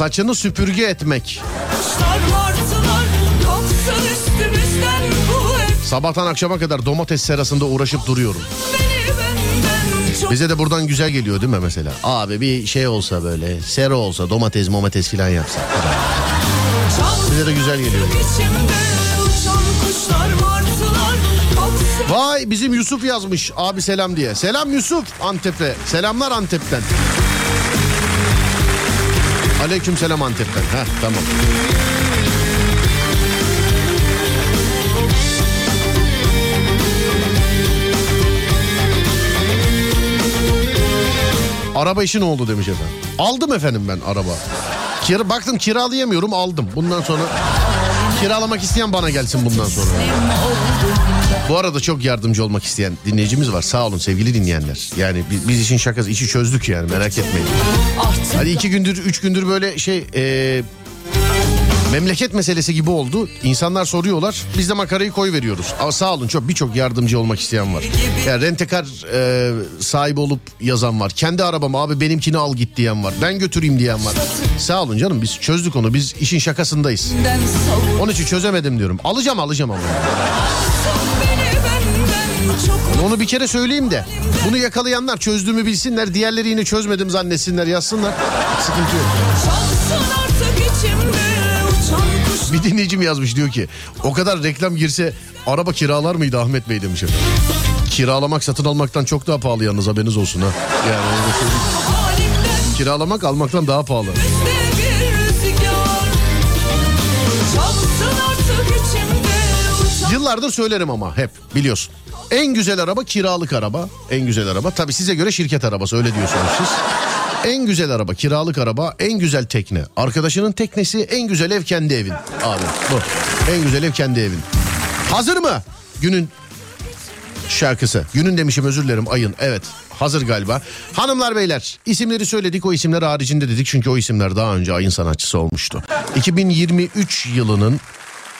Saçını süpürge etmek. Sabahtan akşama kadar domates serasında uğraşıp duruyorum. Bize de buradan güzel geliyor değil mi mesela? Abi bir şey olsa böyle sera olsa domates domates filan yapsak. Bize de güzel geliyor. Vay bizim Yusuf yazmış abi selam diye. Selam Yusuf Antep'e. Selamlar Antep'ten. Aleyküm selam Antep'ten. Heh tamam. Araba işi ne oldu demiş efendim. Aldım efendim ben araba. Kira, baktım kiralayamıyorum aldım. Bundan sonra kiralamak isteyen bana gelsin bundan sonra. Bu arada çok yardımcı olmak isteyen dinleyicimiz var. Sağ olun sevgili dinleyenler. Yani biz, biz işin şakası işi çözdük yani merak etmeyin. Hani iki gündür üç gündür böyle şey e, memleket meselesi gibi oldu. İnsanlar soruyorlar biz de makarayı koy veriyoruz. Ama sağ olun çok birçok yardımcı olmak isteyen var. Yani rentekar e, sahibi olup yazan var. Kendi arabam abi benimkini al git diyen var. Ben götüreyim diyen var. Sağ olun canım biz çözdük onu biz işin şakasındayız. Onun için çözemedim diyorum. Alacağım alacağım ama. Onu bir kere söyleyeyim de bunu yakalayanlar çözdüğümü bilsinler. Diğerleri yine çözmedim zannetsinler yazsınlar. Sıkıntı yok. Bir dinleyicim yazmış diyor ki o kadar reklam girse araba kiralar mıydı Ahmet Bey demiş efendim. Kiralamak satın almaktan çok daha pahalı yalnız haberiniz olsun ha. Yani Kiralamak almaktan daha pahalı. Yıllardır söylerim ama hep biliyorsun. En güzel araba kiralık araba. En güzel araba. Tabii size göre şirket arabası öyle diyorsunuz siz. En güzel araba kiralık araba. En güzel tekne. Arkadaşının teknesi en güzel ev kendi evin. Abi bu. En güzel ev kendi evin. Hazır mı? Günün şarkısı. Günün demişim özür dilerim ayın. Evet hazır galiba. Hanımlar beyler isimleri söyledik o isimler haricinde dedik. Çünkü o isimler daha önce ayın sanatçısı olmuştu. 2023 yılının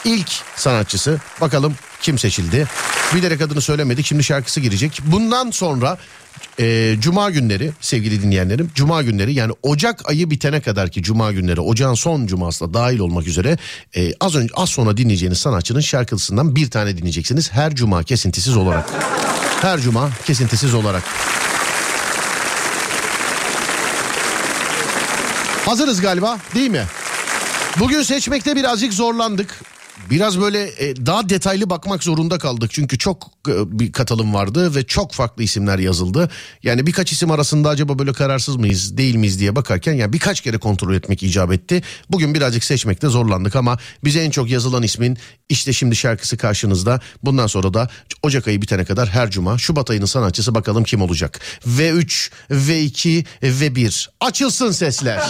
ilk sanatçısı. Bakalım kim seçildi? Bilerek adını söylemedik. Şimdi şarkısı girecek. Bundan sonra e, Cuma günleri sevgili dinleyenlerim. Cuma günleri yani Ocak ayı bitene kadar ki Cuma günleri Ocağın son Cuması da dahil olmak üzere e, az önce az sonra dinleyeceğiniz sanatçının şarkısından bir tane dinleyeceksiniz. Her Cuma kesintisiz olarak. Her Cuma kesintisiz olarak. Hazırız galiba değil mi? Bugün seçmekte birazcık zorlandık. Biraz böyle e, daha detaylı bakmak zorunda kaldık. Çünkü çok e, bir katılım vardı ve çok farklı isimler yazıldı. Yani birkaç isim arasında acaba böyle kararsız mıyız değil miyiz diye bakarken yani birkaç kere kontrol etmek icap etti. Bugün birazcık seçmekte zorlandık ama bize en çok yazılan ismin işte şimdi şarkısı karşınızda. Bundan sonra da Ocak ayı bitene kadar her cuma Şubat ayının sanatçısı bakalım kim olacak. V3, V2, V1 açılsın sesler.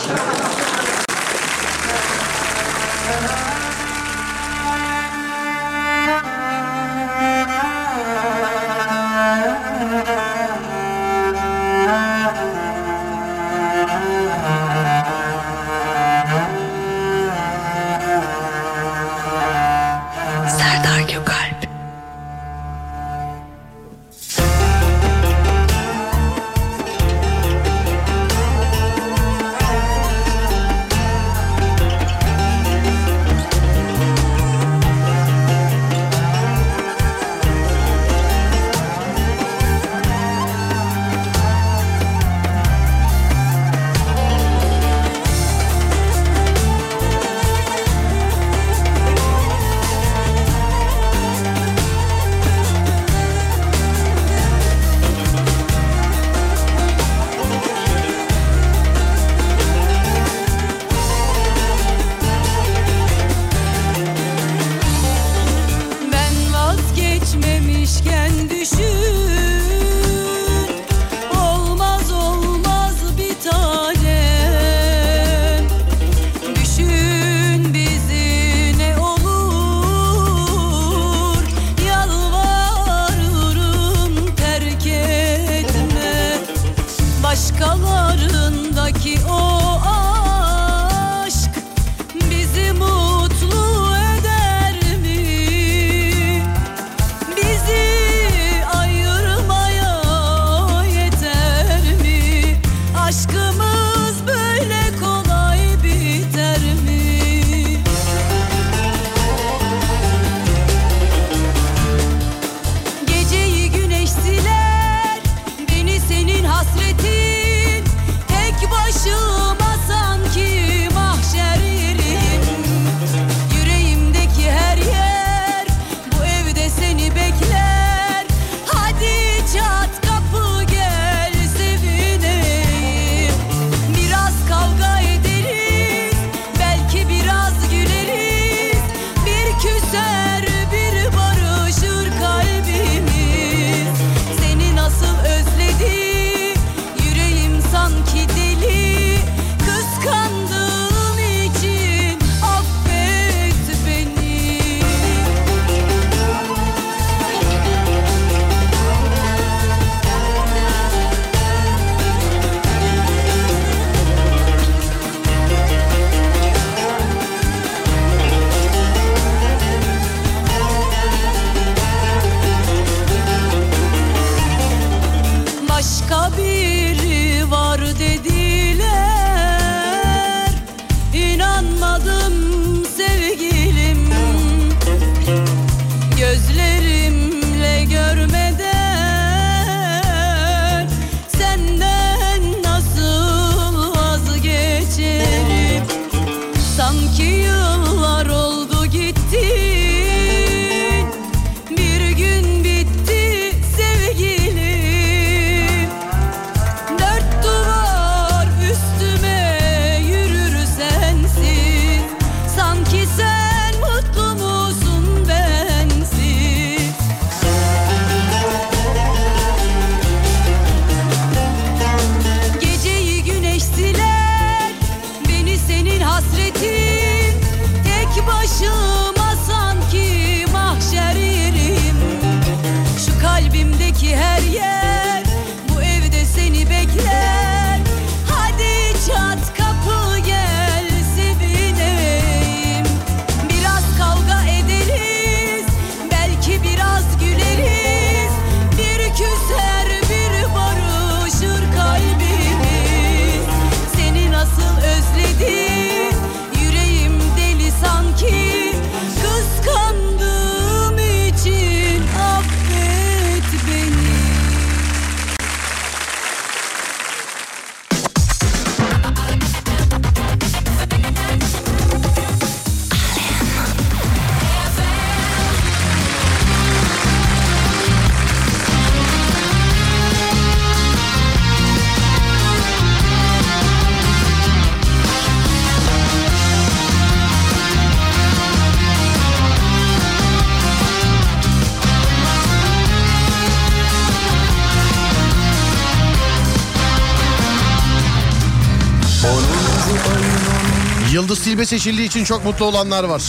Tilbe seçildiği için çok mutlu olanlar var.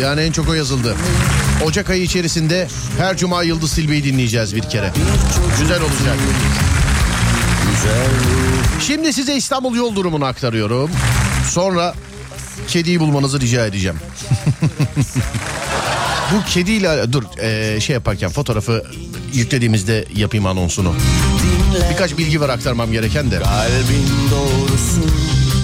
Yani en çok o yazıldı. Ocak ayı içerisinde her cuma Yıldız Tilbe'yi dinleyeceğiz bir kere. Güzel olacak. Şimdi size İstanbul yol durumunu aktarıyorum. Sonra kediyi bulmanızı rica edeceğim. Bu kediyle dur eee, şey yaparken fotoğrafı yüklediğimizde yapayım anonsunu. Birkaç bilgi var aktarmam gereken de. Kalbin doğrusu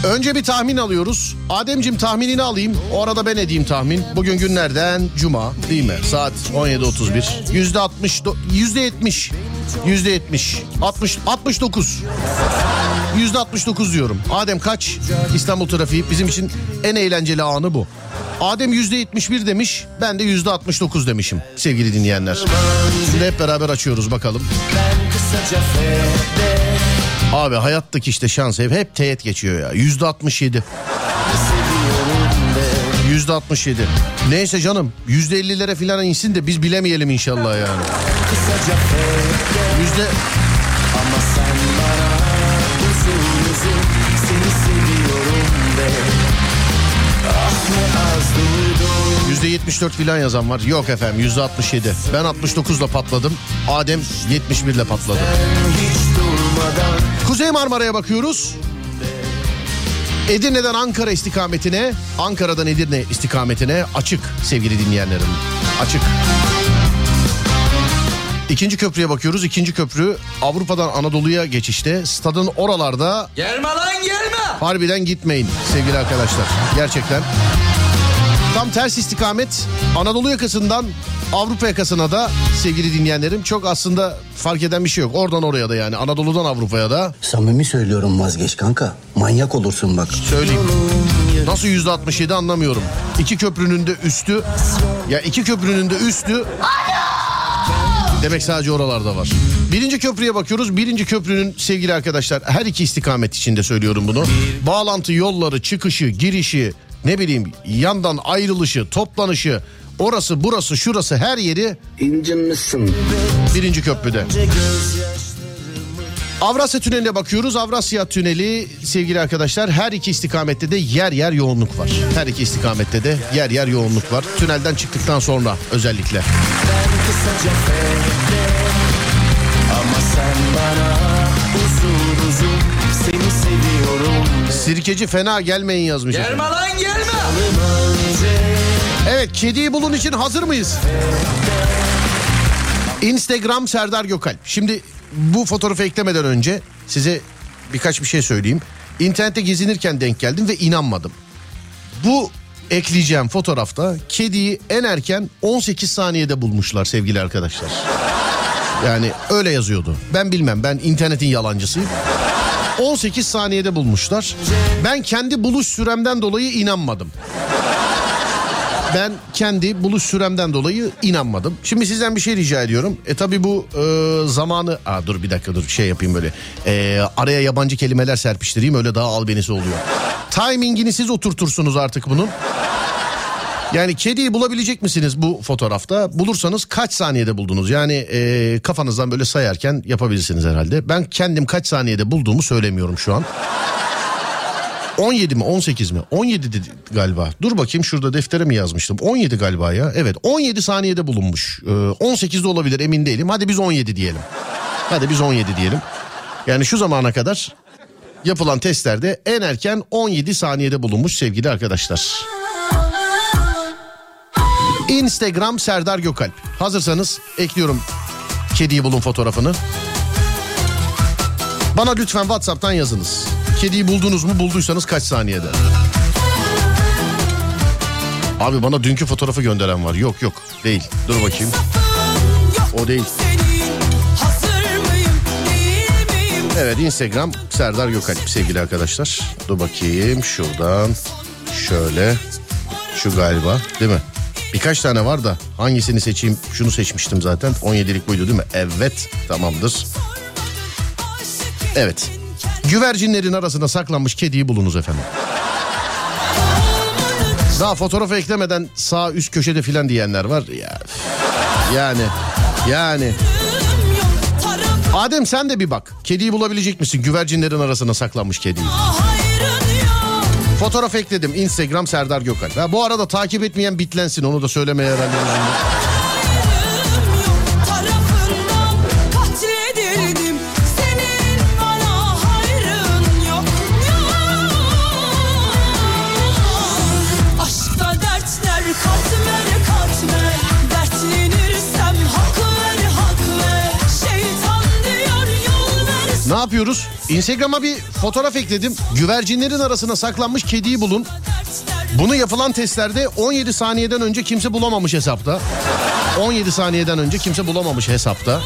Önce bir tahmin alıyoruz. Ademcim tahminini alayım. O arada ben edeyim tahmin. Bugün günlerden cuma değil mi? Saat 17.31. Yüzde 60, do- yüzde 70. Yüzde 70. 60, 69. Yüzde 69 diyorum. Adem kaç? İstanbul trafiği bizim için en eğlenceli anı bu. Adem yüzde 71 demiş. Ben de yüzde 69 demişim sevgili dinleyenler. Şimdi hep beraber açıyoruz bakalım. ben kısaca Abi hayattaki işte şans hep, hep teğet geçiyor ya. Yüzde 67. Yüzde 67. Neyse canım yüzde 50'lere falan insin de biz bilemeyelim inşallah yani. Yüzde Ama sen bana uzun uzun seni seviyorum de Ah yüzde 74 falan yazan var. Yok efendim yüzde 67. Ben 69'la patladım. Adem 71 ile patladı. hiç durmadan Kuzey Marmara'ya bakıyoruz. Edirne'den Ankara istikametine, Ankara'dan Edirne istikametine açık sevgili dinleyenlerim. Açık. İkinci köprüye bakıyoruz. İkinci köprü Avrupa'dan Anadolu'ya geçişte. Stadın oralarda Gelme lan gelme. harbiden gitmeyin sevgili arkadaşlar. Gerçekten. Tam ters istikamet Anadolu yakasından Avrupa yakasına da sevgili dinleyenlerim çok aslında fark eden bir şey yok. Oradan oraya da yani Anadolu'dan Avrupa'ya da Samimi söylüyorum vazgeç kanka. Manyak olursun bak. söyleyeyim. Nasıl yüzde 67 anlamıyorum. İki köprünün de üstü ya iki köprünün de üstü Demek sadece oralarda var. Birinci köprüye bakıyoruz. Birinci köprünün sevgili arkadaşlar her iki istikamet içinde söylüyorum bunu. Bağlantı yolları, çıkışı, girişi, ne bileyim yandan ayrılışı, toplanışı, orası, burası, şurası her yeri İncinmişsin. birinci köprüde. Avrasya Tüneli'ne bakıyoruz. Avrasya Tüneli sevgili arkadaşlar her iki istikamette de yer yer yoğunluk var. Her iki istikamette de yer yer yoğunluk var. Tünelden çıktıktan sonra özellikle. kısaca fede Ama sen bana uzun uzun seni seviyorum de Sirkeci fena gelmeyin yazmış. Gelme efendim. lan gelme. Evet kediyi bulun için hazır mıyız? Instagram Serdar Gökalp. Şimdi bu fotoğrafı eklemeden önce size birkaç bir şey söyleyeyim. İnternette gezinirken denk geldim ve inanmadım. Bu ekleyeceğim fotoğrafta kediyi en erken 18 saniyede bulmuşlar sevgili arkadaşlar. Yani öyle yazıyordu. Ben bilmem ben internetin yalancısıyım. 18 saniyede bulmuşlar. Ben kendi buluş süremden dolayı inanmadım. Ben kendi buluş süremden dolayı inanmadım. Şimdi sizden bir şey rica ediyorum. E tabi bu e, zamanı... Aa, dur bir dakika dur şey yapayım böyle. E, araya yabancı kelimeler serpiştireyim öyle daha albenisi oluyor. Timingini siz oturtursunuz artık bunun. Yani kediyi bulabilecek misiniz bu fotoğrafta? Bulursanız kaç saniyede buldunuz? Yani e, kafanızdan böyle sayarken yapabilirsiniz herhalde. Ben kendim kaç saniyede bulduğumu söylemiyorum şu an. 17 mi 18 mi? 17 dedi galiba. Dur bakayım şurada deftere mi yazmıştım? 17 galiba ya. Evet 17 saniyede bulunmuş. Ee, 18'de olabilir emin değilim. Hadi biz 17 diyelim. Hadi biz 17 diyelim. Yani şu zamana kadar yapılan testlerde en erken 17 saniyede bulunmuş sevgili arkadaşlar. Instagram Serdar Gökalp. Hazırsanız ekliyorum kediyi bulun fotoğrafını. Bana lütfen WhatsApp'tan yazınız. Kediyi buldunuz mu? Bulduysanız kaç saniyede? Abi bana dünkü fotoğrafı gönderen var. Yok yok değil. Dur bakayım. O değil. Evet Instagram Serdar Gökalp sevgili arkadaşlar. Dur bakayım şuradan. Şöyle. Şu galiba değil mi? Birkaç tane var da hangisini seçeyim? Şunu seçmiştim zaten. 17'lik buydu değil mi? Evet tamamdır. Evet. Güvercinlerin arasında saklanmış kediyi bulunuz efendim. Daha fotoğrafı eklemeden sağ üst köşede filan diyenler var. Ya, yani yani. Adem sen de bir bak. Kediyi bulabilecek misin? Güvercinlerin arasına saklanmış kediyi. Fotoğraf ekledim. Instagram Serdar Gökalp. Ha, bu arada takip etmeyen bitlensin. Onu da söylemeye herhalde. Yapıyoruz? Instagram'a bir fotoğraf ekledim. Güvercinlerin arasına saklanmış kediyi bulun. Bunu yapılan testlerde 17 saniyeden önce kimse bulamamış hesapta. 17 saniyeden önce kimse bulamamış hesapta.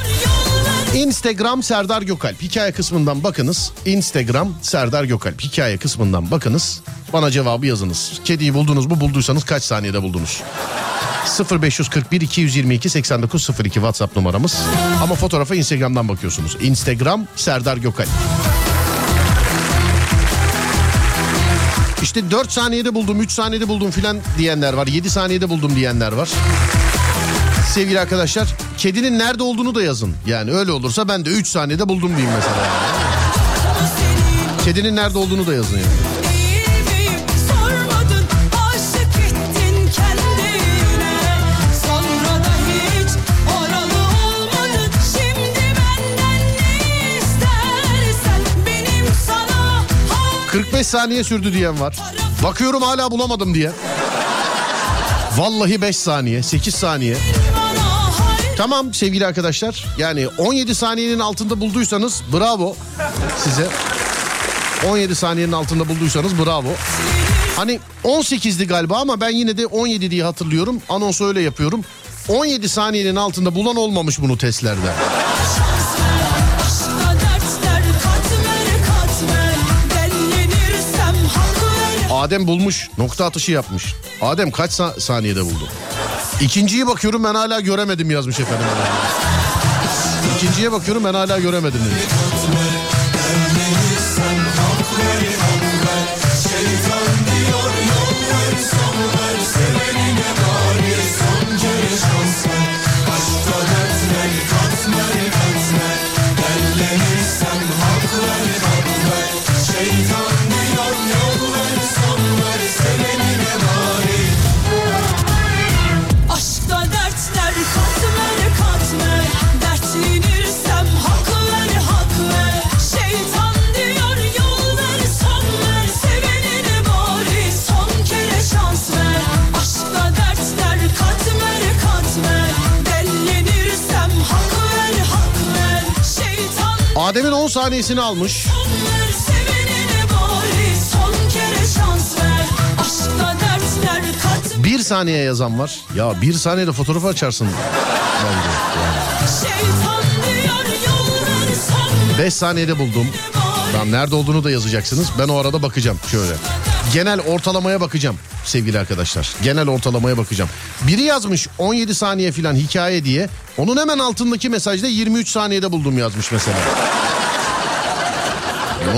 Instagram Serdar Gökalp hikaye kısmından bakınız. Instagram Serdar Gökalp hikaye kısmından bakınız. Bana cevabı yazınız. Kediyi buldunuz mu? Bulduysanız kaç saniyede buldunuz? 0541 222 8902 WhatsApp numaramız. Ama fotoğrafa Instagram'dan bakıyorsunuz. Instagram Serdar Gökalp. İşte 4 saniyede buldum, 3 saniyede buldum filan diyenler var. 7 saniyede buldum diyenler var. Sevgili arkadaşlar, kedinin nerede olduğunu da yazın. Yani öyle olursa ben de 3 saniyede buldum diyeyim mesela. Kedinin nerede olduğunu da yazın yani. 45 saniye sürdü diyen var. Bakıyorum hala bulamadım diye. Vallahi 5 saniye, 8 saniye. Tamam sevgili arkadaşlar. Yani 17 saniyenin altında bulduysanız bravo size. 17 saniyenin altında bulduysanız bravo. Hani 18'di galiba ama ben yine de 17 diye hatırlıyorum. Anonsu öyle yapıyorum. 17 saniyenin altında bulan olmamış bunu testlerde. Adem bulmuş. Nokta atışı yapmış. Adem kaç sa- saniyede buldu? İkinciyi bakıyorum ben hala göremedim yazmış efendim. İkinciye bakıyorum ben hala göremedim demiş. Adem'in 10 saniyesini almış. bari dertler saniye yazan var. Ya bir saniyede fotoğrafı açarsın. Bence. Yani. Şeytan diyor yol versen 5 saniyede buldum. Tamam nerede olduğunu da yazacaksınız. Ben o arada bakacağım şöyle. Genel ortalamaya bakacağım sevgili arkadaşlar. Genel ortalamaya bakacağım. Biri yazmış 17 saniye filan hikaye diye. Onun hemen altındaki mesajda 23 saniyede buldum yazmış mesela.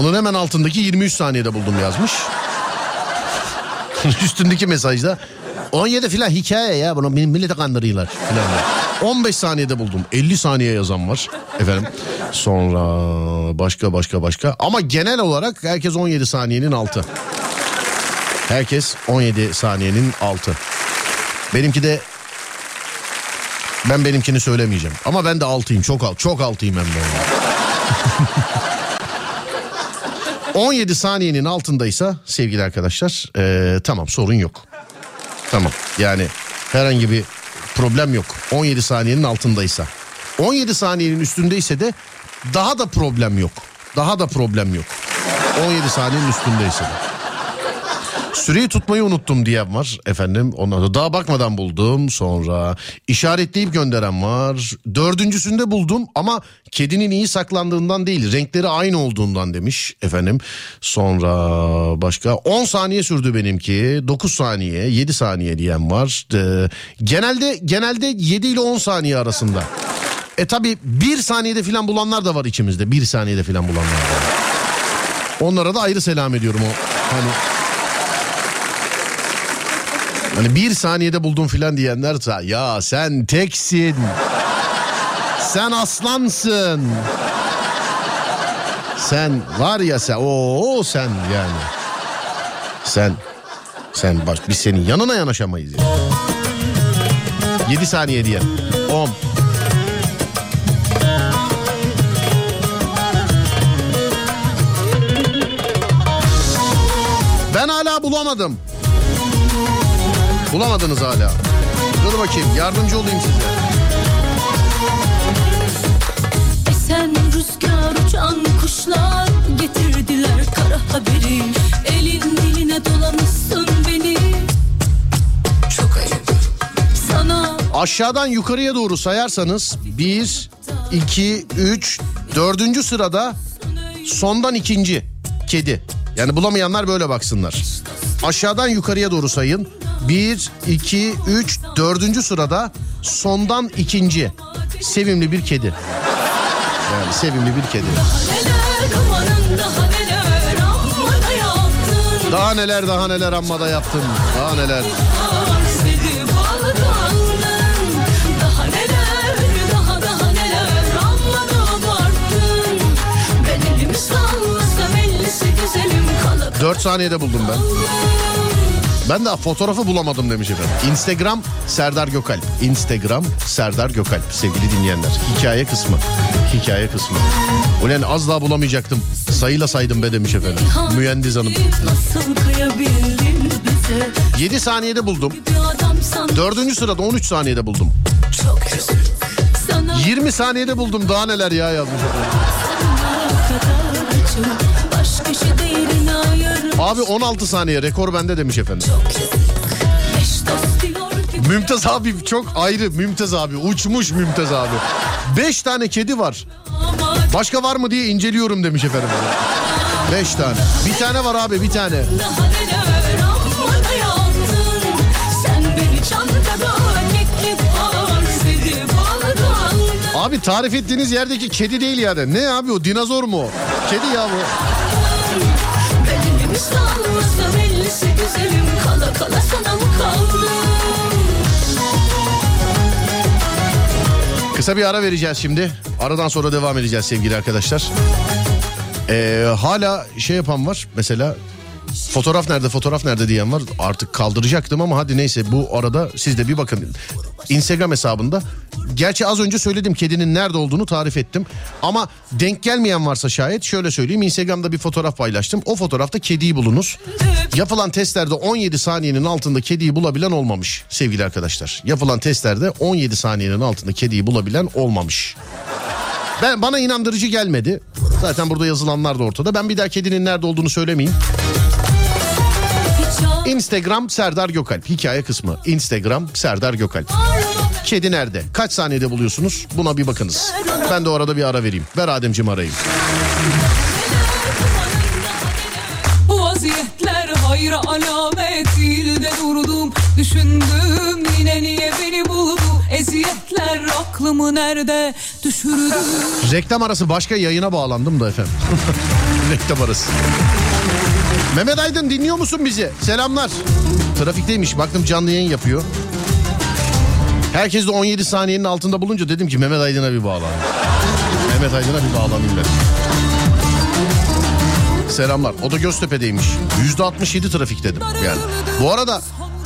Onun hemen altındaki 23 saniyede buldum yazmış. Üstündeki mesajda 17 filan hikaye ya bunu millete kandırıyorlar filan. 15 saniyede buldum. 50 saniye yazan var. Efendim. Sonra başka başka başka. Ama genel olarak herkes 17 saniyenin altı. Herkes 17 saniyenin altı. Benimki de ben benimkini söylemeyeceğim. Ama ben de altıyım. Çok alt, çok altıyım hem de. 17 saniyenin altındaysa sevgili arkadaşlar eee, tamam sorun yok. Tamam yani herhangi bir problem yok. 17 saniyenin altındaysa. 17 saniyenin üstündeyse de daha da problem yok. Daha da problem yok. 17 saniyenin üstündeyse de. Süreyi tutmayı unuttum diyen var efendim. Ondan da daha bakmadan buldum. Sonra işaretleyip gönderen var. Dördüncüsünde buldum ama kedinin iyi saklandığından değil renkleri aynı olduğundan demiş efendim. Sonra başka 10 saniye sürdü benimki. 9 saniye 7 saniye diyen var. Ee, genelde genelde 7 ile 10 saniye arasında. E tabi bir saniyede filan bulanlar da var içimizde. Bir saniyede filan bulanlar da var. Onlara da ayrı selam ediyorum o. Hani Hani bir saniyede buldum filan diyenler ta- ya sen teksin. Sen aslansın. Sen var ya sen o sen yani. Sen sen baş biz senin yanına yanaşamayız. Yani. 7 saniye diye. 10 Ben hala bulamadım. Bulamadınız hala. Dur bakayım yardımcı olayım size. Esen rüzgar uçan kuşlar getirdiler kara haberi Elin diline dolamışsın beni Çok ayıp Sana Aşağıdan yukarıya doğru sayarsanız 1, 2, 3, 4. sırada sondan ikinci kedi. Yani bulamayanlar böyle baksınlar. Aşağıdan yukarıya doğru sayın. 1, 2, 3, 4. sırada sondan ikinci sevimli bir kedi. Yani sevimli bir kedi. daha neler Daha neler amma da yaptın. Daha neler. 4 saniyede buldum ben. Ben de fotoğrafı bulamadım demiş efendim. Instagram Serdar Gökalp. Instagram Serdar Gökalp sevgili dinleyenler. Hikaye kısmı. Hikaye kısmı. Ulan az daha bulamayacaktım. Sayıyla saydım be demiş efendim. Mühendis Hanım. Nasıl kıyabildin bize 7 saniyede buldum. 4. sırada 13 saniyede buldum. çok üzüldüm Sana 20 saniyede buldum daha neler ya yazmış efendim. Abi 16 saniye rekor bende demiş efendim. Mümtaz abi çok ayrı Mümtaz abi uçmuş Mümtaz abi. 5 tane kedi var. Başka var mı diye inceliyorum demiş efendim. 5 tane. Bir tane var abi bir tane. Abi tarif ettiğiniz yerdeki kedi değil yani. Ne abi o dinozor mu? o? Kedi ya bu. Güzelim Kala kala sana mı kaldım Kısa bir ara vereceğiz şimdi. Aradan sonra devam edeceğiz sevgili arkadaşlar. Ee, hala şey yapan var mesela fotoğraf nerede fotoğraf nerede diyen var. Artık kaldıracaktım ama hadi neyse bu arada siz de bir bakın. Instagram hesabında. Gerçi az önce söyledim kedinin nerede olduğunu tarif ettim. Ama denk gelmeyen varsa şayet şöyle söyleyeyim. Instagram'da bir fotoğraf paylaştım. O fotoğrafta kediyi bulunuz. Yapılan testlerde 17 saniyenin altında kediyi bulabilen olmamış sevgili arkadaşlar. Yapılan testlerde 17 saniyenin altında kediyi bulabilen olmamış. Ben bana inandırıcı gelmedi. Zaten burada yazılanlar da ortada. Ben bir daha kedinin nerede olduğunu söylemeyeyim. Instagram Serdar Gökalp. Hikaye kısmı. Instagram Serdar Gökalp. Kedi nerede? Kaç saniyede buluyorsunuz? Buna bir bakınız. Ben de o arada bir ara vereyim. Ver Ademciğim arayayım. Bu vaziyetler hayra alamet değil de durdum Düşündüm yine niye beni buldu Eziyetler aklımı nerede düşürdü Reklam arası başka yayına bağlandım da efendim. Reklam arası. Mehmet Aydın dinliyor musun bizi? Selamlar. Trafikteymiş baktım canlı yayın yapıyor. Herkes de 17 saniyenin altında bulunca dedim ki Mehmet Aydın'a bir bağlan. Mehmet Aydın'a bir bağlanayım dedim. Selamlar. O da Göztepe'deymiş. %67 trafik dedim yani. Bu arada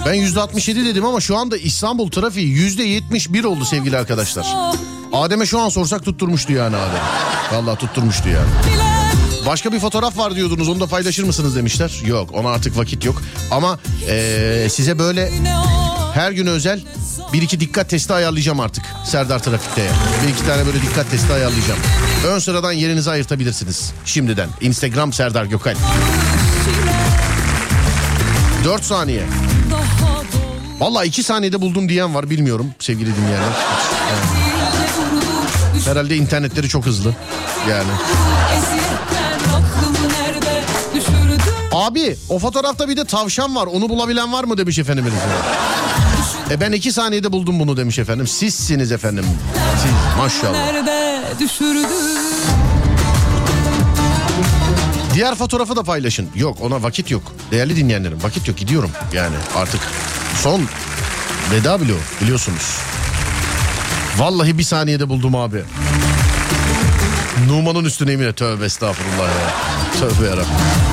ben %67 dedim ama şu anda İstanbul trafiği %71 oldu sevgili arkadaşlar. Adem'e şu an sorsak tutturmuştu yani Adem. Vallahi tutturmuştu yani. Başka bir fotoğraf var diyordunuz onu da paylaşır mısınız demişler. Yok ona artık vakit yok. Ama eee, size böyle her gün özel bir iki dikkat testi ayarlayacağım artık Serdar Trafik'te. Bir iki tane böyle dikkat testi ayarlayacağım. Ön sıradan yerinizi ayırtabilirsiniz şimdiden. Instagram Serdar Gökal. 4 saniye. Valla 2 saniyede buldum diyen var bilmiyorum sevgili dinleyenler. Herhalde internetleri çok hızlı. Yani. Abi o fotoğrafta bir de tavşan var onu bulabilen var mı demiş efendim. E ben 2 saniyede buldum bunu demiş efendim. Sizsiniz efendim. Siz maşallah. Diğer fotoğrafı da paylaşın. Yok ona vakit yok. Değerli dinleyenlerim vakit yok gidiyorum. Yani artık son veda bloğu biliyorsunuz. Vallahi bir saniyede buldum abi. Numan'ın üstüne yemin et. Tövbe estağfurullah ya. Tövbe yarabbim.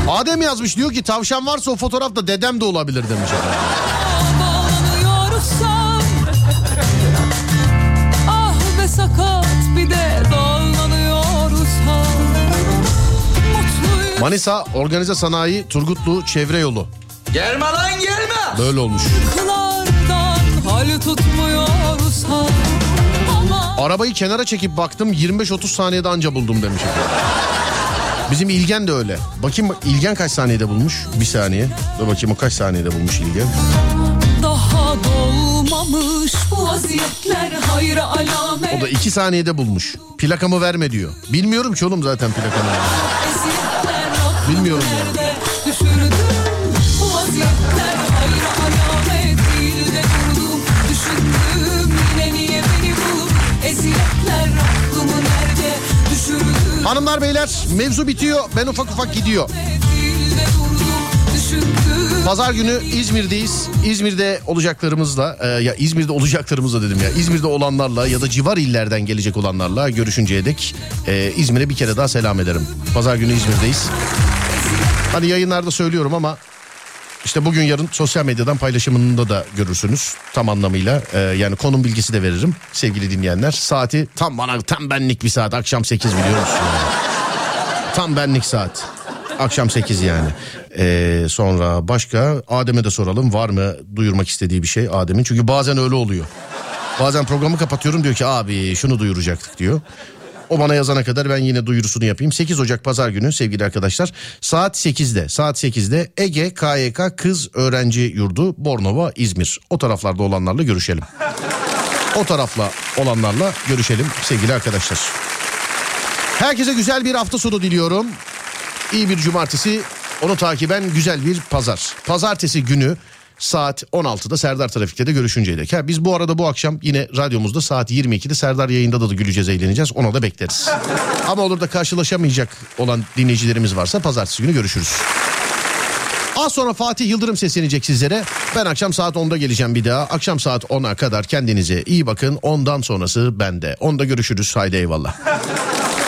Adem yazmış diyor ki tavşan varsa o fotoğrafta dedem de olabilir demiş. Bağlanıyorsam Ah be sakat bir de dağlanıyorsam Mutluyum Manisa Organize Sanayi Turgutlu Çevre Yolu. Gelme lan gelme. Böyle olmuş. Kılardan hal tutmuyorsam Ama Arabayı kenara çekip baktım 25-30 saniyede anca buldum demiş. Bizim İlgen de öyle. Bakayım İlgen kaç saniyede bulmuş? Bir saniye. Dur bakayım o kaç saniyede bulmuş İlgen. daha dolmamış bu vaziyetler hayra alamet O da iki saniyede bulmuş. Plakamı verme diyor. Bilmiyorum ki oğlum zaten plakamı. Bilmiyorum yani. Hanımlar beyler mevzu bitiyor. Ben ufak ufak gidiyor. Pazar günü İzmir'deyiz. İzmir'de olacaklarımızla e, ya İzmir'de olacaklarımızla dedim ya. İzmir'de olanlarla ya da civar illerden gelecek olanlarla görüşünceye dek e, İzmir'e bir kere daha selam ederim. Pazar günü İzmir'deyiz. Hani yayınlarda söylüyorum ama işte bugün yarın sosyal medyadan paylaşımında da görürsünüz tam anlamıyla. E, yani konum bilgisi de veririm sevgili dinleyenler. Saati tam bana tam benlik bir saat akşam 8 biliyor musun? Tam benlik saat. Akşam 8 yani. Ee, sonra başka Adem'e de soralım var mı duyurmak istediği bir şey Adem'in. Çünkü bazen öyle oluyor. Bazen programı kapatıyorum diyor ki abi şunu duyuracaktık diyor. O bana yazana kadar ben yine duyurusunu yapayım. 8 Ocak Pazar günü sevgili arkadaşlar saat 8'de saat 8'de Ege KYK Kız Öğrenci Yurdu Bornova İzmir. O taraflarda olanlarla görüşelim. O tarafla olanlarla görüşelim sevgili arkadaşlar. Herkese güzel bir hafta sonu diliyorum. İyi bir cumartesi, onu takiben güzel bir pazar. Pazartesi günü saat 16'da Serdar Trafik'te de görüşünceye dek. Ha, biz bu arada bu akşam yine radyomuzda saat 22'de Serdar yayında da güleceğiz, eğleneceğiz. Ona da bekleriz. Ama olur da karşılaşamayacak olan dinleyicilerimiz varsa pazartesi günü görüşürüz. Az sonra Fatih Yıldırım seslenecek sizlere. Ben akşam saat 10'da geleceğim bir daha. Akşam saat 10'a kadar kendinize iyi bakın. Ondan sonrası bende. Onda görüşürüz. Haydi eyvallah.